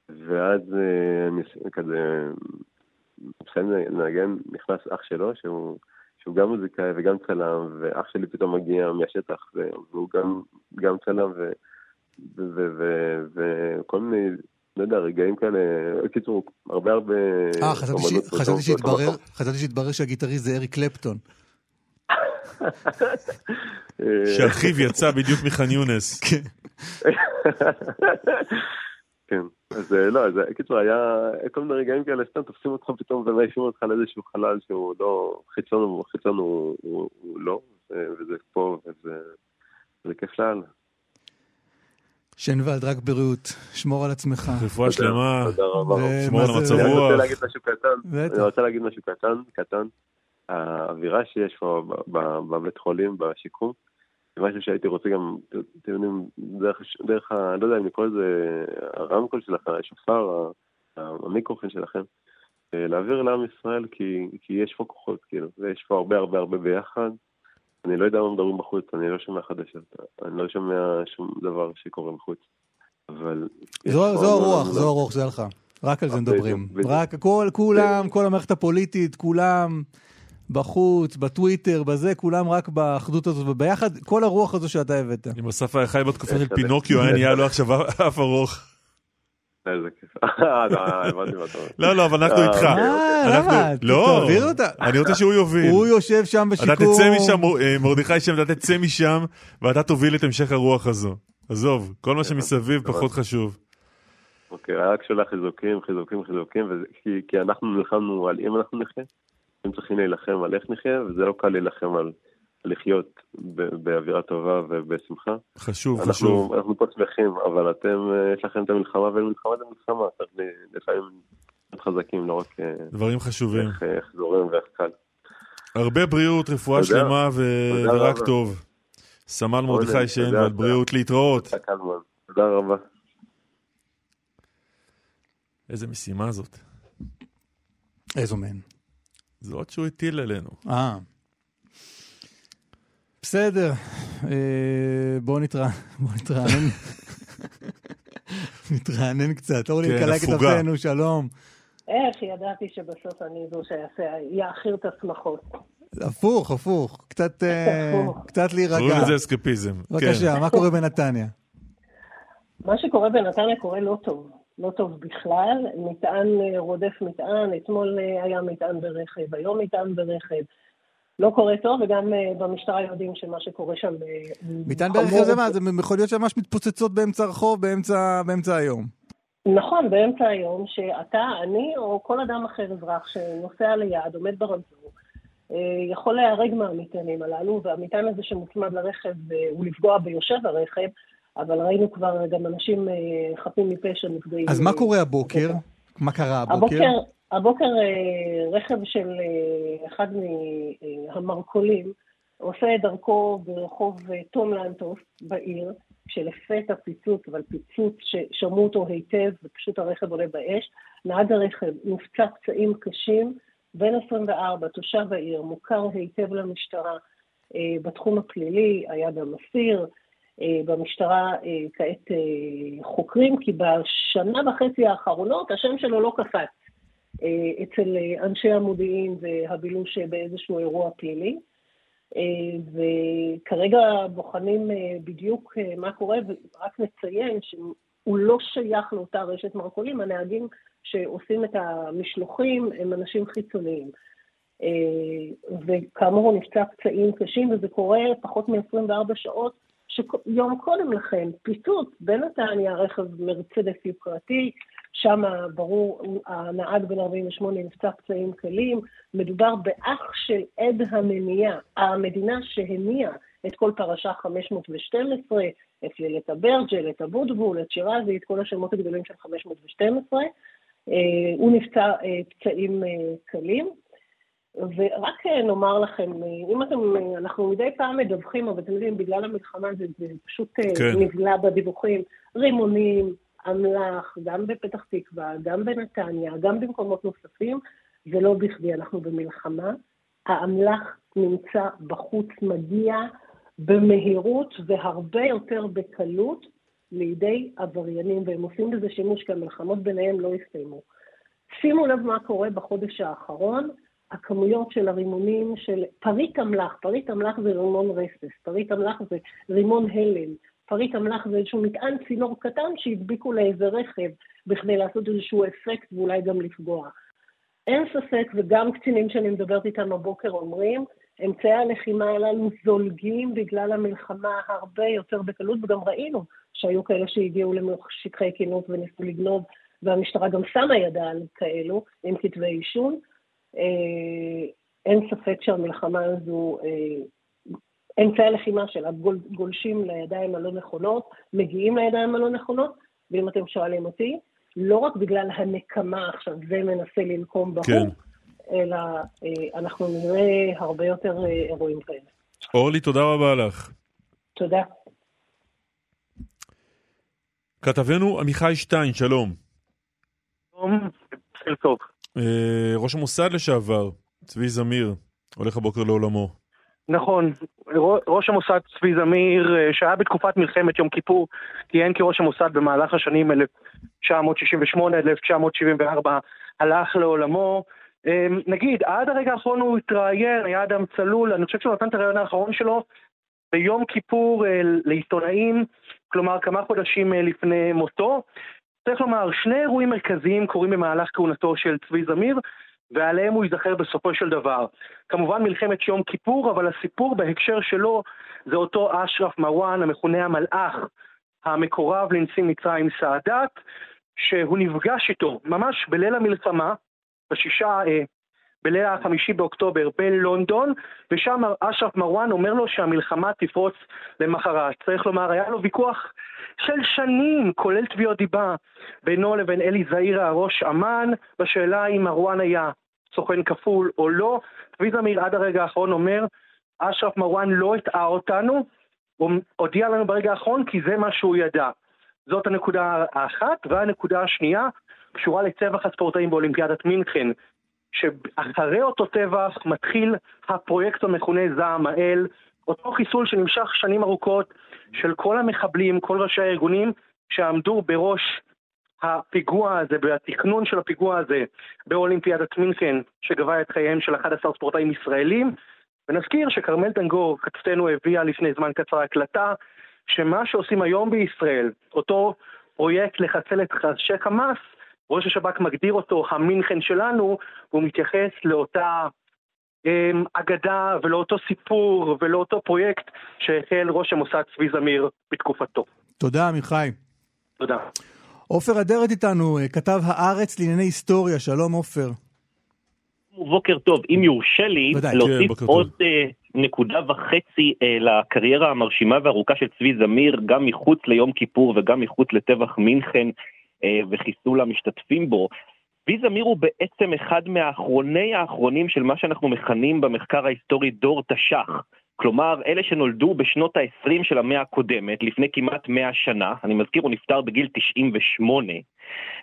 ואז אה, אני כזה מסיים לנגן, נכנס אח שלו, שהוא, שהוא גם מוזיקאי וגם צלם, ואח שלי פתאום מגיע מהשטח, והוא גם, גם צלם, וכל מיני לא יודע, רגעים כאלה, בקיצור, הרבה הרבה... אה, חשבתי שהתברר שהגיטריסט זה אריק קלפטון. שאחיו יצא בדיוק מח'אן יונס. כן. אז אה, לא, אז בקיצור היה כל מיני רגעים כאלה, סתם תופסים אותך פתאום ומעיפים אותך לאיזשהו חלל שהוא לא, חיצון, חיצון הוא לא, וזה פה, וזה כיף לאללה. שנוולד, רק בריאות, שמור על עצמך. רפואה שלמה. שמור על מצב רוח. אני רוצה להגיד משהו קטן, אני רוצה להגיד משהו קטן, קטן. האווירה שיש פה בבית חולים, בשיקום, זה משהו שהייתי רוצה גם, אתם יודעים, דרך, ה... לא יודע אם לקרוא לזה הרמקול שלכם, השופר, המיקרופון שלכם, אה, להעביר לעם ישראל, כי, כי יש פה כוחות, כאילו, ויש פה הרבה הרבה הרבה ביחד. אני לא יודע מה מדברים בחוץ, אני לא שומע חדשות, אני לא שומע שום דבר שקורה בחוץ. אבל... זו, זו הרוח, זו הרוח, זה לך. רק על זה מדברים. רק כל, כולם, כל המערכת הפוליטית, כולם בחוץ, בטוויטר, בזה, כולם רק באחדות הזאת וביחד, כל הרוח הזו שאתה הבאת. אם אסף היה חי בתקופה של פינוקיו, היה נהיה לו עכשיו אף ארוך. אה, לא. לא, לא, אבל אנחנו איתך. אה, למה? לא. אני רוצה שהוא יוביל. הוא יושב שם בשיקום. אתה תצא משם, אה, מרדכי שם, אתה תצא משם, ואתה תוביל את המשך הרוח הזו. עזוב, כל מה שמסביב פחות חשוב. אוקיי, רק שולח חיזוקים, חיזוקים, חיזוקים, כי אנחנו נלחמנו על אם אנחנו נחיה, אם צריכים להילחם על איך נחיה, וזה לא קל להילחם על לחיות באווירה טובה ובשמחה. חשוב, אנחנו, חשוב. אנחנו פה שמחים, אבל אתם, אה, יש לכם את המלחמה, ומלחמה זה מלחמה, צריך לפעמים להיות חזקים, לא רק... אה, דברים חשובים. איך, איך זורם ואיך קל. הרבה בריאות, רפואה תודה. שלמה ו... ורק רבה. טוב. סמל מרדכי שיין ועל בריאות להתראות. תודה רבה. איזה משימה זאת. איזו מהן? זאת שהוא הטיל עלינו. אה. בסדר, אה, בואו נתרענן. נתרענן קצת. אורלי, כן, קלק את אפינו, שלום. איך ידעתי שבסוף אני זו שיאחיר את השמחות. הפוך, הפוך. קצת, אה, קצת להירגע. קוראים לזה אסקפיזם. בבקשה, כן. מה קורה בנתניה? מה שקורה בנתניה קורה לא טוב. לא טוב בכלל. מטען אה, רודף מטען, אתמול היה מטען ברכב, היום מטען ברכב. לא קורה טוב, וגם uh, במשטרה יודעים שמה שקורה שם... מטען ברכב זה מה? זה מכוניות שממש מתפוצצות באמצע הרחוב, באמצע, באמצע היום. נכון, באמצע היום, שאתה, אני או כל אדם אחר, אזרח, שנוסע ליד, עומד ברמזור, יכול להיהרג מהמטענים הללו, והמטען הזה שמוצמד לרכב הוא לפגוע ביושב הרכב, אבל ראינו כבר גם אנשים uh, חפים מפשע נפגעים. אז מה קורה הבוקר? מה קרה הבוקר? הבוקר הבוקר אה, רכב של אה, אחד מהמרכולים עושה את דרכו ברחוב אה, תום לנטוס בעיר, כשלפתע פיצוץ, אבל פיצוץ ששמעו אותו היטב ופשוט הרכב עולה באש. נהג הרכב נפצע פצעים קשים, בן 24, תושב העיר, מוכר היטב למשטרה בתחום הפלילי, היה גם אסיר. במשטרה כעת חוקרים, כי בשנה וחצי האחרונות השם שלו לא קפץ. אה, אצל אה, אנשי המודיעין והבילוש באיזשהו אירוע פלילי. אה, וכרגע בוחנים בדיוק מה קורה, ורק נציין שהוא לא שייך לאותה רשת מרכולים, הנהגים שעושים את המשלוחים הם אנשים חיצוניים. וכאמור הוא נפצע פצעים קשים, וזה קורה פחות מ-24 שעות שיום קודם לכן, פיצוץ בנתניה, רכב מרצדס יוקרתי, שם ברור, הנהג בן 48 נפצע פצעים קלים, מדובר באח של עד המניעה, המדינה שהניעה את כל פרשה 512, את לילת אברג'ל, את אבוטבול, את שירזי, את כל השמות הגדולים של 512. אה, הוא נפצע אה, פצעים אה, קלים. ורק נאמר לכם, אם אתם, אנחנו מדי פעם מדווחים, אבל אתם יודעים, בגלל המלחמה זה, זה פשוט כן. נבלע בדיווחים, רימונים, אמל"ח, גם בפתח תקווה, גם בנתניה, גם במקומות נוספים, ולא בכדי אנחנו במלחמה. האמל"ח נמצא בחוץ, מגיע במהירות והרבה יותר בקלות לידי עבריינים, והם עושים בזה שימוש כי המלחמות ביניהם לא הסתיימו. שימו לב מה קורה בחודש האחרון, הכמויות של הרימונים של פריט אמל"ח, פריט אמל"ח זה רימון רסס, פריט אמל"ח זה רימון הלם, פריט אמל"ח זה איזשהו מטען צינור קטן שהדביקו לאיזה רכב בכדי לעשות איזשהו אפקט ואולי גם לפגוע. אין ספק, וגם קצינים שאני מדברת איתם הבוקר אומרים, אמצעי הלחימה הללו זולגים בגלל המלחמה הרבה יותר בקלות, וגם ראינו שהיו כאלה שהגיעו לשטחי כינוס וניסו לגנוב, והמשטרה גם שמה ידה על כאלו, עם כתבי אישון. אה, אין ספק שהמלחמה הזו, אה, אמצעי הלחימה שלה גול, גולשים לידיים הלא נכונות, מגיעים לידיים הלא נכונות, ואם אתם שואלים אותי, לא רק בגלל הנקמה עכשיו, זה מנסה לנקום בהוא, כן. אלא אה, אנחנו נראה הרבה יותר אה, אירועים כאלה. אורלי, תודה רבה לך. תודה. כתבנו עמיחי שטיין, שלום. שלום, בסדר טוב. אה, ראש המוסד לשעבר, צבי זמיר, הולך הבוקר לעולמו. נכון, ראש המוסד צבי זמיר, שהיה בתקופת מלחמת יום כיפור, כיהן כראש המוסד במהלך השנים 1968 עד 1974, הלך לעולמו. אמ, נגיד, עד הרגע האחרון הוא התראיין, היה אדם צלול, אני חושב שהוא נתן את הרעיון האחרון שלו ביום כיפור אה, לעיתונאים, כלומר כמה חודשים אה, לפני מותו. צריך לומר, שני אירועים מרכזיים קורים במהלך כהונתו של צבי זמיר, ועליהם הוא ייזכר בסופו של דבר. כמובן מלחמת יום כיפור, אבל הסיפור בהקשר שלו זה אותו אשרף מרואן, המכונה המלאך, המקורב לנשיא מצרים סאדאת, שהוא נפגש איתו ממש בליל המלחמה, בשישה, אה, בליל החמישי באוקטובר בלונדון, ושם אשרף מרואן אומר לו שהמלחמה תפרוץ למחרת. צריך לומר, היה לו ויכוח של שנים, כולל תביעות דיבה, בינו לבין אלי זעירה, ראש אמ"ן, בשאלה אם מרואן היה סוכן כפול או לא. צבי זמיר עד הרגע האחרון אומר, אשרף מרואן לא הטעה אותנו, הוא הודיע לנו ברגע האחרון כי זה מה שהוא ידע. זאת הנקודה האחת, והנקודה השנייה קשורה לטבח הספורטאים באולימפיאדת מינכן, שאחרי אותו טבח מתחיל הפרויקט המכונה זעם האל, אותו חיסול שנמשך שנים ארוכות של כל המחבלים, כל ראשי הארגונים שעמדו בראש הפיגוע הזה, בתכנון של הפיגוע הזה באולימפיאדת מינכן, שגבה את חייהם של 11 ספורטאים ישראלים. ונזכיר שכרמל דנגור, כתבתנו, הביאה לפני זמן קצר הקלטה, שמה שעושים היום בישראל, אותו פרויקט לחסל את ראשי חמאס, ראש השב"כ מגדיר אותו המינכן שלנו, והוא מתייחס לאותה אמ, אגדה ולאותו סיפור ולאותו פרויקט שהחל ראש המוסד צבי זמיר בתקופתו. תודה, עמיחי. תודה. עופר אדרת איתנו, אה, כתב הארץ לענייני היסטוריה, שלום עופר. בוקר טוב, אם יורשה לי להוסיף כן, עוד uh, נקודה וחצי uh, לקריירה המרשימה והארוכה של צבי זמיר, גם מחוץ ליום כיפור וגם מחוץ לטבח מינכן. אה, וחיסול המשתתפים בו. צבי זמיר הוא בעצם אחד מהאחרוני האחרונים של מה שאנחנו מכנים במחקר ההיסטורי דור תש"ח. כלומר, אלה שנולדו בשנות ה-20 של המאה הקודמת, לפני כמעט 100 שנה, אני מזכיר, הוא נפטר בגיל 98,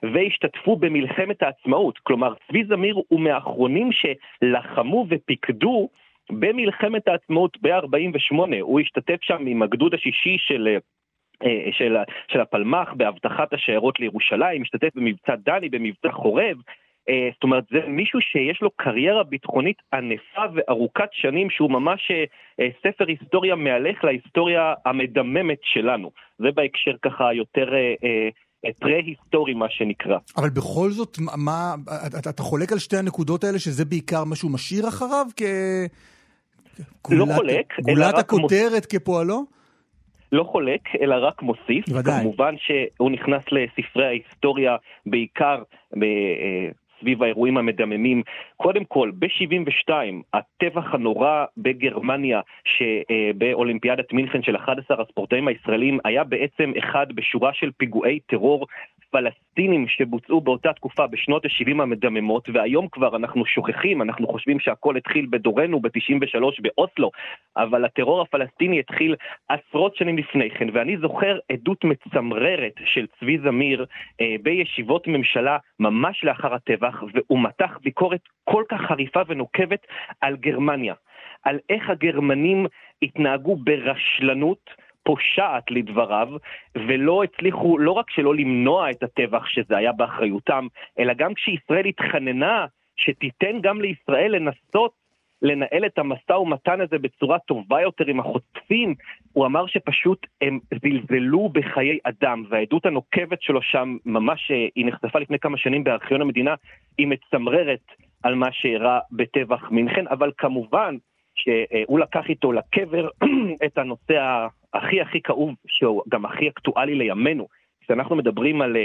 והשתתפו במלחמת העצמאות. כלומר, צבי זמיר הוא מהאחרונים שלחמו ופיקדו במלחמת העצמאות ב-48. הוא השתתף שם עם הגדוד השישי של אה, של, של הפלמ"ח באבטחת השיירות לירושלים, משתתף במבצע דני, במבצע חורב. אה, זאת אומרת, זה מישהו שיש לו קריירה ביטחונית ענפה וארוכת שנים, שהוא ממש אה, ספר היסטוריה מהלך להיסטוריה המדממת שלנו. זה בהקשר ככה יותר... פרה-היסטורי מה שנקרא. אבל בכל זאת, מה, אתה, אתה חולק על שתי הנקודות האלה שזה בעיקר מה שהוא משאיר אחריו? כ... לא חולק. גולת הכותרת מוס... כפועלו? לא חולק, אלא רק מוסיף. ודאי. כמובן שהוא נכנס לספרי ההיסטוריה בעיקר ב... אה, סביב האירועים המדממים. קודם כל, ב-72, הטבח הנורא בגרמניה, שבאולימפיאדת מינכן של 11 הספורטאים הישראלים, היה בעצם אחד בשורה של פיגועי טרור פלסטינים שבוצעו באותה תקופה בשנות ה-70 המדממות, והיום כבר אנחנו שוכחים, אנחנו חושבים שהכל התחיל בדורנו ב-93 באוסלו, אבל הטרור הפלסטיני התחיל עשרות שנים לפני כן, ואני זוכר עדות מצמררת של צבי זמיר אה, בישיבות ממשלה ממש לאחר הטבח, והוא מתח ביקורת כל כך חריפה ונוקבת על גרמניה, על איך הגרמנים התנהגו ברשלנות, פושעת לדבריו, ולא הצליחו לא רק שלא למנוע את הטבח שזה היה באחריותם, אלא גם כשישראל התחננה שתיתן גם לישראל לנסות לנהל את המשא ומתן הזה בצורה טובה יותר עם החוטפים, הוא אמר שפשוט הם זלזלו בחיי אדם, והעדות הנוקבת שלו שם, ממש, אה, היא נחשפה לפני כמה שנים בארכיון המדינה, היא מצמררת על מה שאירע בטבח מינכן, אבל כמובן שהוא לקח איתו לקבר את הנושא הכי הכי כאוב, שהוא גם הכי אקטואלי לימינו. כשאנחנו מדברים על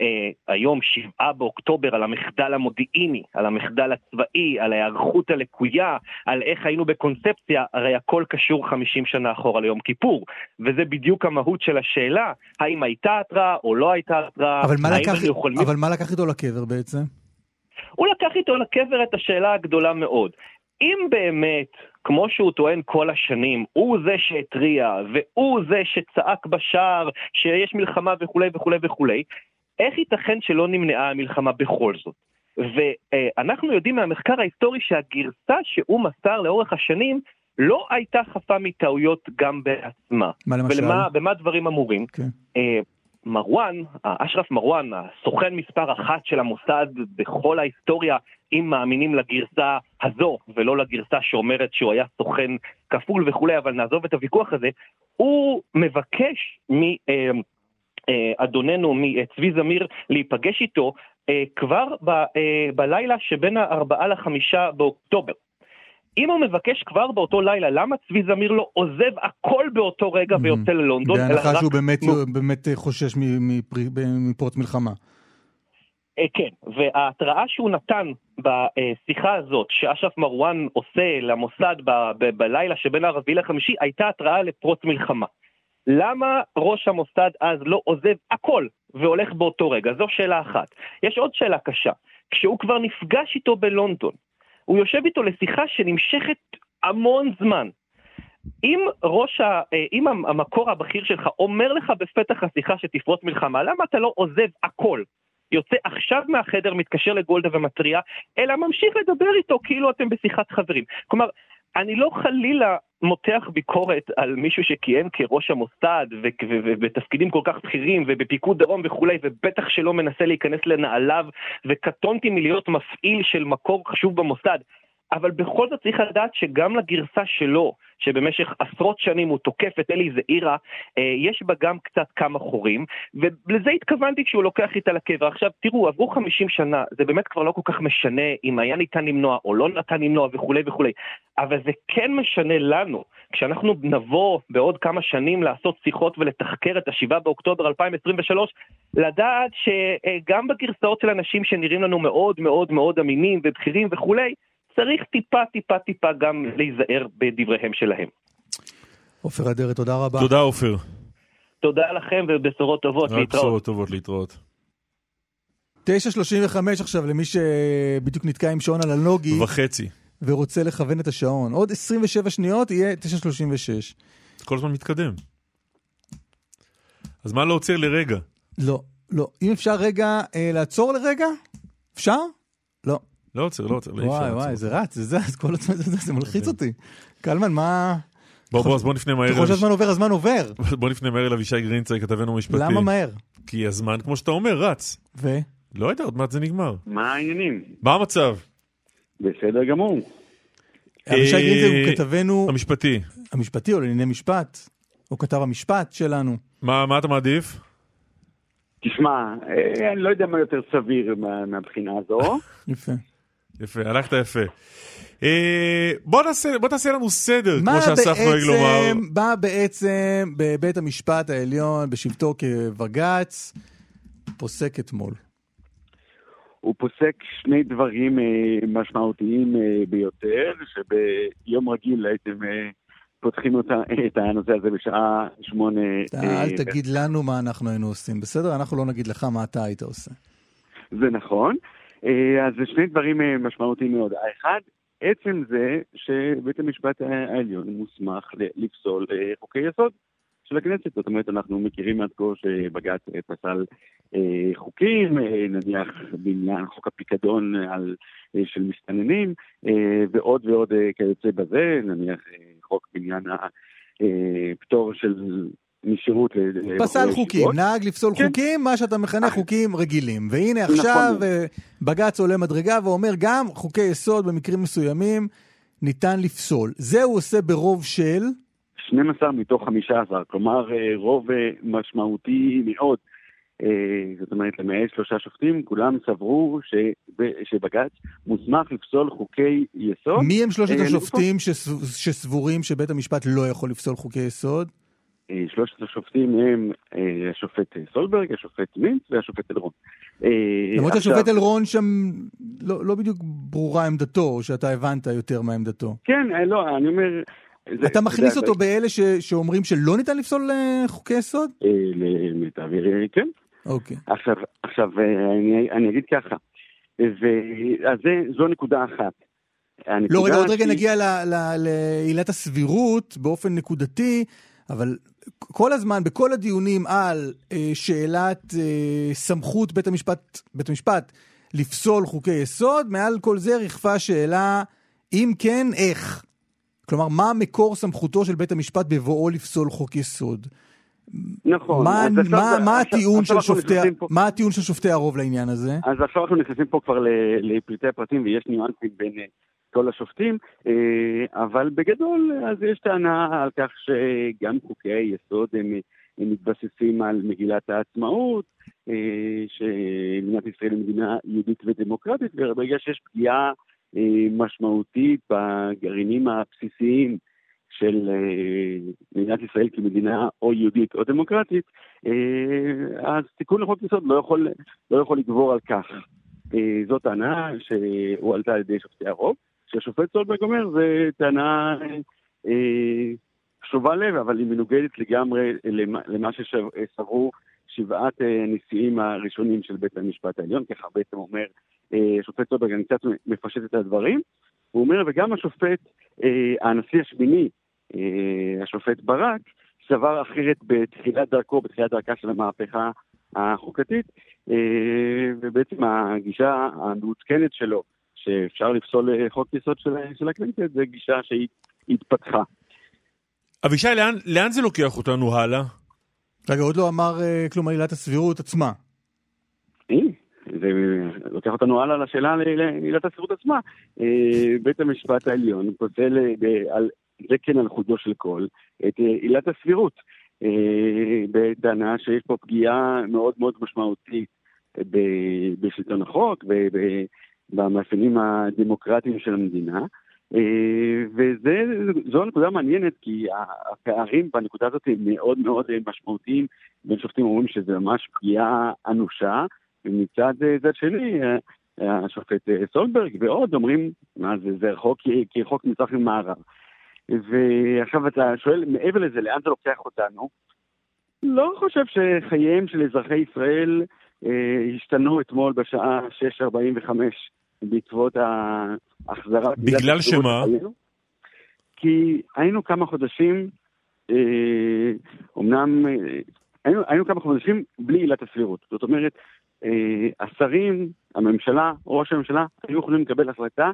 uh, היום, שבעה באוקטובר, על המחדל המודיעיני, על המחדל הצבאי, על ההיערכות הלקויה, על איך היינו בקונספציה, הרי הכל קשור 50 שנה אחורה ליום כיפור. וזה בדיוק המהות של השאלה, האם הייתה התראה או לא הייתה התראה, אבל, מה לקח, יכולים... אבל מה לקח איתו לקבר בעצם? הוא לקח איתו לקבר את השאלה הגדולה מאוד. אם באמת, כמו שהוא טוען כל השנים, הוא זה שהתריע, והוא זה שצעק בשער שיש מלחמה וכולי וכולי וכולי, איך ייתכן שלא נמנעה המלחמה בכל זאת? ואנחנו יודעים מהמחקר ההיסטורי שהגרסה שהוא מסר לאורך השנים לא הייתה חפה מטעויות גם בעצמה. מה למשל? ובמה דברים אמורים? כן. מרואן, אשרף מרואן, הסוכן מספר אחת של המוסד בכל ההיסטוריה, אם מאמינים לגרסה הזו ולא לגרסה שאומרת שהוא היה סוכן כפול וכולי, אבל נעזוב את הוויכוח הזה, הוא מבקש מאדוננו, מצבי זמיר, להיפגש איתו אה, כבר ב, אה, בלילה שבין הארבעה לחמישה באוקטובר. אם הוא מבקש כבר באותו לילה, למה צבי זמיר לא עוזב הכל באותו רגע mm-hmm. ויוצא ללונדון? בהנחה שהוא באמת, מ... באמת חושש מפרוץ מלחמה. אה, כן, וההתראה שהוא נתן בשיחה הזאת, שאשרף מרואן עושה למוסד ב- ב- בלילה שבין הרביעי לחמישי, הייתה התראה לפרוץ מלחמה. למה ראש המוסד אז לא עוזב הכל והולך באותו רגע? זו שאלה אחת. יש עוד שאלה קשה. כשהוא כבר נפגש איתו בלונדון, הוא יושב איתו לשיחה שנמשכת המון זמן. אם ראש ה... אה, אם המקור הבכיר שלך אומר לך בפתח השיחה שתפרוץ מלחמה, למה אתה לא עוזב הכל? יוצא עכשיו מהחדר, מתקשר לגולדה ומתריע, אלא ממשיך לדבר איתו כאילו אתם בשיחת חברים. כלומר, אני לא חלילה מותח ביקורת על מישהו שכיהן כראש המוסד ובתפקידים כל כך בכירים ובפיקוד דרום וכולי ובטח שלא מנסה להיכנס לנעליו וקטונתי מלהיות מפעיל של מקור חשוב במוסד אבל בכל זאת צריך לדעת שגם לגרסה שלו, שבמשך עשרות שנים הוא תוקף את אלי זעירה, אה, יש בה גם קצת כמה חורים, ולזה התכוונתי כשהוא לוקח איתה לקבר. עכשיו, תראו, עברו 50 שנה, זה באמת כבר לא כל כך משנה אם היה ניתן למנוע או לא ניתן למנוע וכולי וכולי, אבל זה כן משנה לנו, כשאנחנו נבוא בעוד כמה שנים לעשות שיחות ולתחקר את ה-7 באוקטובר 2023, לדעת שגם בגרסאות של אנשים שנראים לנו מאוד מאוד מאוד אמינים ובכירים וכולי, צריך טיפה טיפה טיפה גם להיזהר בדבריהם שלהם. עופר אדרת, תודה רבה. תודה עופר. תודה לכם ובשורות טובות, להתראות. בשורות טובות, להתראות. 9.35 עכשיו למי שבדיוק נתקע עם שעון על הנוגי. וחצי. ורוצה לכוון את השעון. עוד 27 שניות יהיה 9.36. כל הזמן מתקדם. אז מה להוציא לרגע? לא, לא. אם אפשר רגע אה, לעצור לרגע? אפשר? לא. לא עוצר, לא עוצר, לא אפשר. וואי, וואי, זה רץ, זה זז, כל הזמן זה זז, זה מלחיץ אותי. קלמן, מה... בוא, בוא, אז בוא נפנה מהר. ככל שהזמן עובר, הזמן עובר. בוא נפנה מהר אל אבישי גרינצי, כתבנו משפטי. למה מהר? כי הזמן, כמו שאתה אומר, רץ. ו? לא יודע, עוד מעט זה נגמר. מה העניינים? מה המצב? בסדר גמור. אבישי גרינצי הוא כתבנו... המשפטי. המשפטי, או לענייני משפט. הוא כתב המשפט שלנו. מה אתה מעדיף? תשמע, אני לא יודע מה יותר סביר מהבחינה הזו. יפה. יפה, הלכת יפה. אה, בוא נעשה, בוא תעשה לנו סדר, כמו שאסף נוהג לומר. מה בעצם בבית המשפט העליון, בשבתו כבג"ץ, פוסק אתמול? הוא פוסק שני דברים אה, משמעותיים אה, ביותר, שביום רגיל הייתם פותחים אותה, את הנושא הזה בשעה שמונה. אל תגיד לנו מה אנחנו היינו עושים, בסדר? אנחנו לא נגיד לך מה אתה היית עושה. זה נכון. אז זה שני דברים משמעותיים מאוד. האחד, עצם זה שבית המשפט העליון מוסמך לפסול חוקי יסוד. של הכנסת. זאת אומרת, אנחנו מכירים עד כה שבג"ץ פסל אה, חוקים, אה, נניח בעניין חוק הפיקדון על, אה, של מסתננים, אה, ועוד ועוד אה, כיוצא בזה, נניח אה, חוק בעניין הפטור אה, של משירות פסל חוקים, שירות. נהג לפסול כן. חוקים, מה שאתה מכנה אה. חוקים רגילים. והנה. עכשיו נכון. בג"ץ עולה מדרגה ואומר גם חוקי יסוד במקרים מסוימים ניתן לפסול. זה הוא עושה ברוב של... 12 מתוך 15, כלומר אה, רוב אה, משמעותי מאוד. אה, זאת אומרת, למעט שלושה שופטים, כולם סברו שבג"ץ מוסמך לפסול חוקי יסוד. מי הם שלושת השופטים שסבורים שבית המשפט לא יכול לפסול חוקי יסוד? שלושת השופטים הם השופט סולברג, השופט מינץ והשופט אלרון. למרות שהשופט אלרון שם לא, לא בדיוק ברורה עמדתו, או שאתה הבנת יותר מעמדתו. כן, לא, אני אומר, זה, אתה מכניס זה, אותו זה... באלה ש, שאומרים שלא ניתן לפסול אה, חוקי יסוד? אה, למיטב כן. אוקיי. עכשיו, עכשיו אה, אני, אני אגיד ככה, אז זה, זו נקודה אחת. לא, רגע, עוד רגע נגיע לעילת הסבירות באופן נקודתי, אבל כל הזמן, בכל הדיונים על אה, שאלת אה, סמכות בית המשפט, בית המשפט לפסול חוקי יסוד, מעל כל זה ריחפה שאלה, אם כן, איך? כלומר, מה מקור סמכותו של בית המשפט בבואו לפסול חוק יסוד? נכון. מה, מה, מה, מה, הטיעון של שופטי, מה הטיעון של שופטי הרוב לעניין הזה? אז עכשיו אנחנו נכנסים פה כבר לפרטי הפרטים ויש ניואנסים בין אה, כל השופטים, אה, אבל בגדול אז יש טענה על כך שגם חוקי היסוד הם, הם מתבססים על מגילת העצמאות, אה, שמדינת ישראל היא מדינה יהודית ודמוקרטית, וברגע שיש פגיעה אה, משמעותית בגרעינים הבסיסיים של מדינת ישראל כמדינה או יהודית או דמוקרטית, אז תיקון לחוק יסוד לא יכול, לא יכול לגבור על כך. זאת טענה שהועלתה על ידי שופטי הרוב. שהשופט סולברג אומר, זו טענה שובה לב, אבל היא מנוגדת לגמרי למה שסברו שבעת הנשיאים הראשונים של בית המשפט העליון, ככה בעצם אומר השופט סולברג, אני קצת מפשט את הדברים, הוא אומר, וגם השופט, אה, הנשיא השמיני, אה, השופט ברק, סבר אחרת בתחילת דרכו, בתחילת דרכה של המהפכה החוקתית, אה, ובעצם הגישה המעודכנת שלו, שאפשר לפסול חוק יסוד של, של הכנסת, זו גישה שהתפתחה. אבישי, לאן, לאן זה לוקח אותנו הלאה? רגע, עוד לא אמר כלום על עילת הסבירות עצמה. זה לוקח אותנו הלאה לשאלה לעילת הסבירות עצמה. אה, בית המשפט העליון פוסל אה, על זה כן על חודו של קול את אה, עילת הסבירות, בטענה שיש פה פגיעה מאוד מאוד משמעותית בשלטון החוק ובמאפיינים הדמוקרטיים של המדינה. וזו נקודה מעניינת כי הפערים בנקודה הזאת הם מאוד מאוד משמעותיים בין שופטים אומרים שזה ממש פגיעה אנושה ומצד אה, צד שני, אה, אה, השופט סולברג ועוד אומרים, מה זה, זה רחוק כרחוק מזרח ממערב. ועכשיו אתה שואל, מעבר לזה, לאן זה לוקח אותנו? לא חושב שחייהם של אזרחי ישראל אה, השתנו אתמול בשעה 6.45 בעקבות ההחזרה. בגלל שמה? כי היינו כמה חודשים, אה, אומנם, אה, היינו, היינו כמה חודשים בלי עילת הסבירות. זאת אומרת, אה, השרים, הממשלה, ראש הממשלה, היו יכולים לקבל החלטה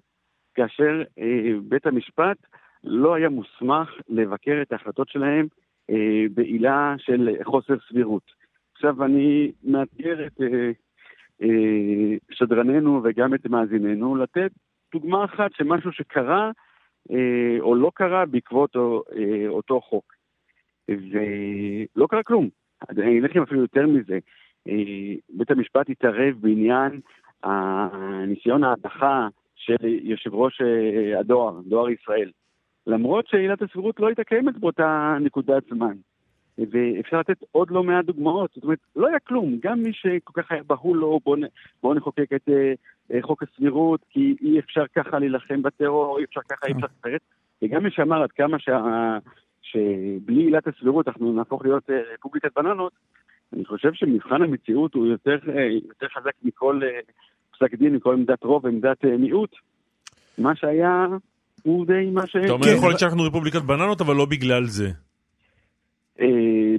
כאשר אה, בית המשפט לא היה מוסמך לבקר את ההחלטות שלהם אה, בעילה של חוסר סבירות. עכשיו אני מאתגר את שדרננו וגם את מאזיננו לתת דוגמה אחת של משהו שקרה או לא קרה בעקבות אותו חוק. ולא קרה כלום. אני אלך עם אפילו יותר מזה. בית המשפט התערב בעניין ניסיון ההדחה של יושב ראש אה, הדואר, דואר ישראל. למרות שעילת הסבירות לא הייתה קיימת באותה נקודת זמן. ואפשר לתת עוד לא מעט דוגמאות, זאת אומרת, לא היה כלום, גם מי שכל כך היה בהול לו, בואו בוא נחוקק את uh, חוק הסבירות, כי אי אפשר ככה להילחם בטרור, אי אפשר ככה, אי אפשר אחרת, וגם מי שאמר עד כמה שה, שבלי עילת הסבירות אנחנו נהפוך להיות uh, רפובליקת בננות, אני חושב שמבחן המציאות הוא יותר, uh, יותר חזק מכל uh, פסק דין, מכל עמדת רוב ועמדת uh, מיעוט. מה שהיה הוא די מה ש... אתה אומר, יכול להיות שאנחנו רפובליקת בננות, אבל לא בגלל זה. אה,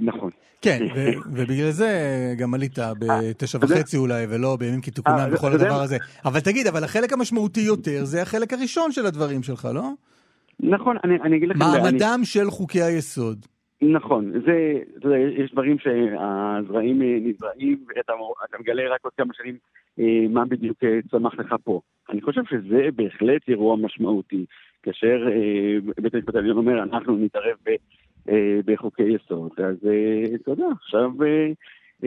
נכון. כן, ובגלל זה גם עלית בתשע וחצי אולי, ולא בימים כתיקונם וכל הדבר הזה. אבל תגיד, אבל החלק המשמעותי יותר זה החלק הראשון של הדברים שלך, לא? נכון, אני אגיד לך... מעמדם של חוקי היסוד. נכון, זה, אתה יודע, יש דברים שהזרעים נזרעים, ואתה מגלה רק עוד כמה שנים מה בדיוק צמח לך פה. אני חושב שזה בהחלט אירוע משמעותי, כאשר בית המשפט העליון אומר, אנחנו נתערב בחוקי יסוד. אז אתה יודע, עכשיו,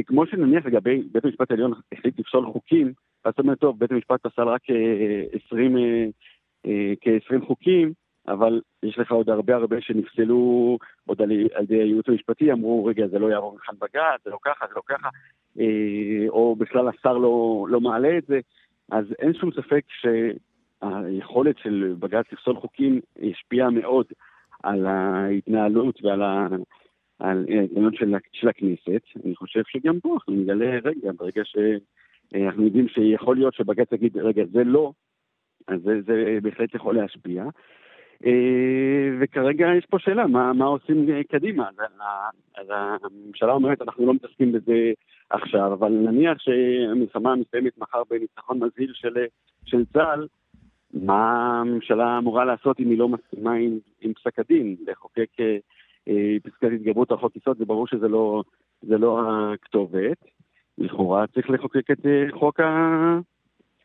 כמו שנניח לגבי בית המשפט העליון החליט לפסול חוקים, אז אתה אומר, טוב, בית המשפט פסל רק 20, כ-20 חוקים, אבל יש לך עוד הרבה הרבה שנפסלו עוד על ידי הייעוץ המשפטי, אמרו, רגע, זה לא יעבור מבחן בג"ץ, זה לא ככה, זה לא ככה, או בכלל השר לא, לא מעלה את זה, אז אין שום ספק שהיכולת של בג"ץ לפסול חוקים השפיעה מאוד על ההתנהלות ועל ההתנהלות של, של הכנסת. אני חושב שגם פה אנחנו נגלה רגע, ברגע שאנחנו יודעים שיכול להיות שבג"ץ יגיד, רגע, זה לא, אז זה, זה בהחלט יכול להשפיע. וכרגע יש פה שאלה, מה, מה עושים קדימה? אז הממשלה אומרת, אנחנו לא מתעסקים בזה עכשיו, אבל נניח שהמלחמה מסתיימת מחר בניצחון מזהיל של, של צה"ל, מה הממשלה אמורה לעשות אם היא לא מסכימה עם, עם פסק הדין? לחוקק אה, פסקת התגברות על חוק יסוד, זה ברור שזה לא, לא הכתובת. לכאורה צריך לחוקק את אה, חוק, ה...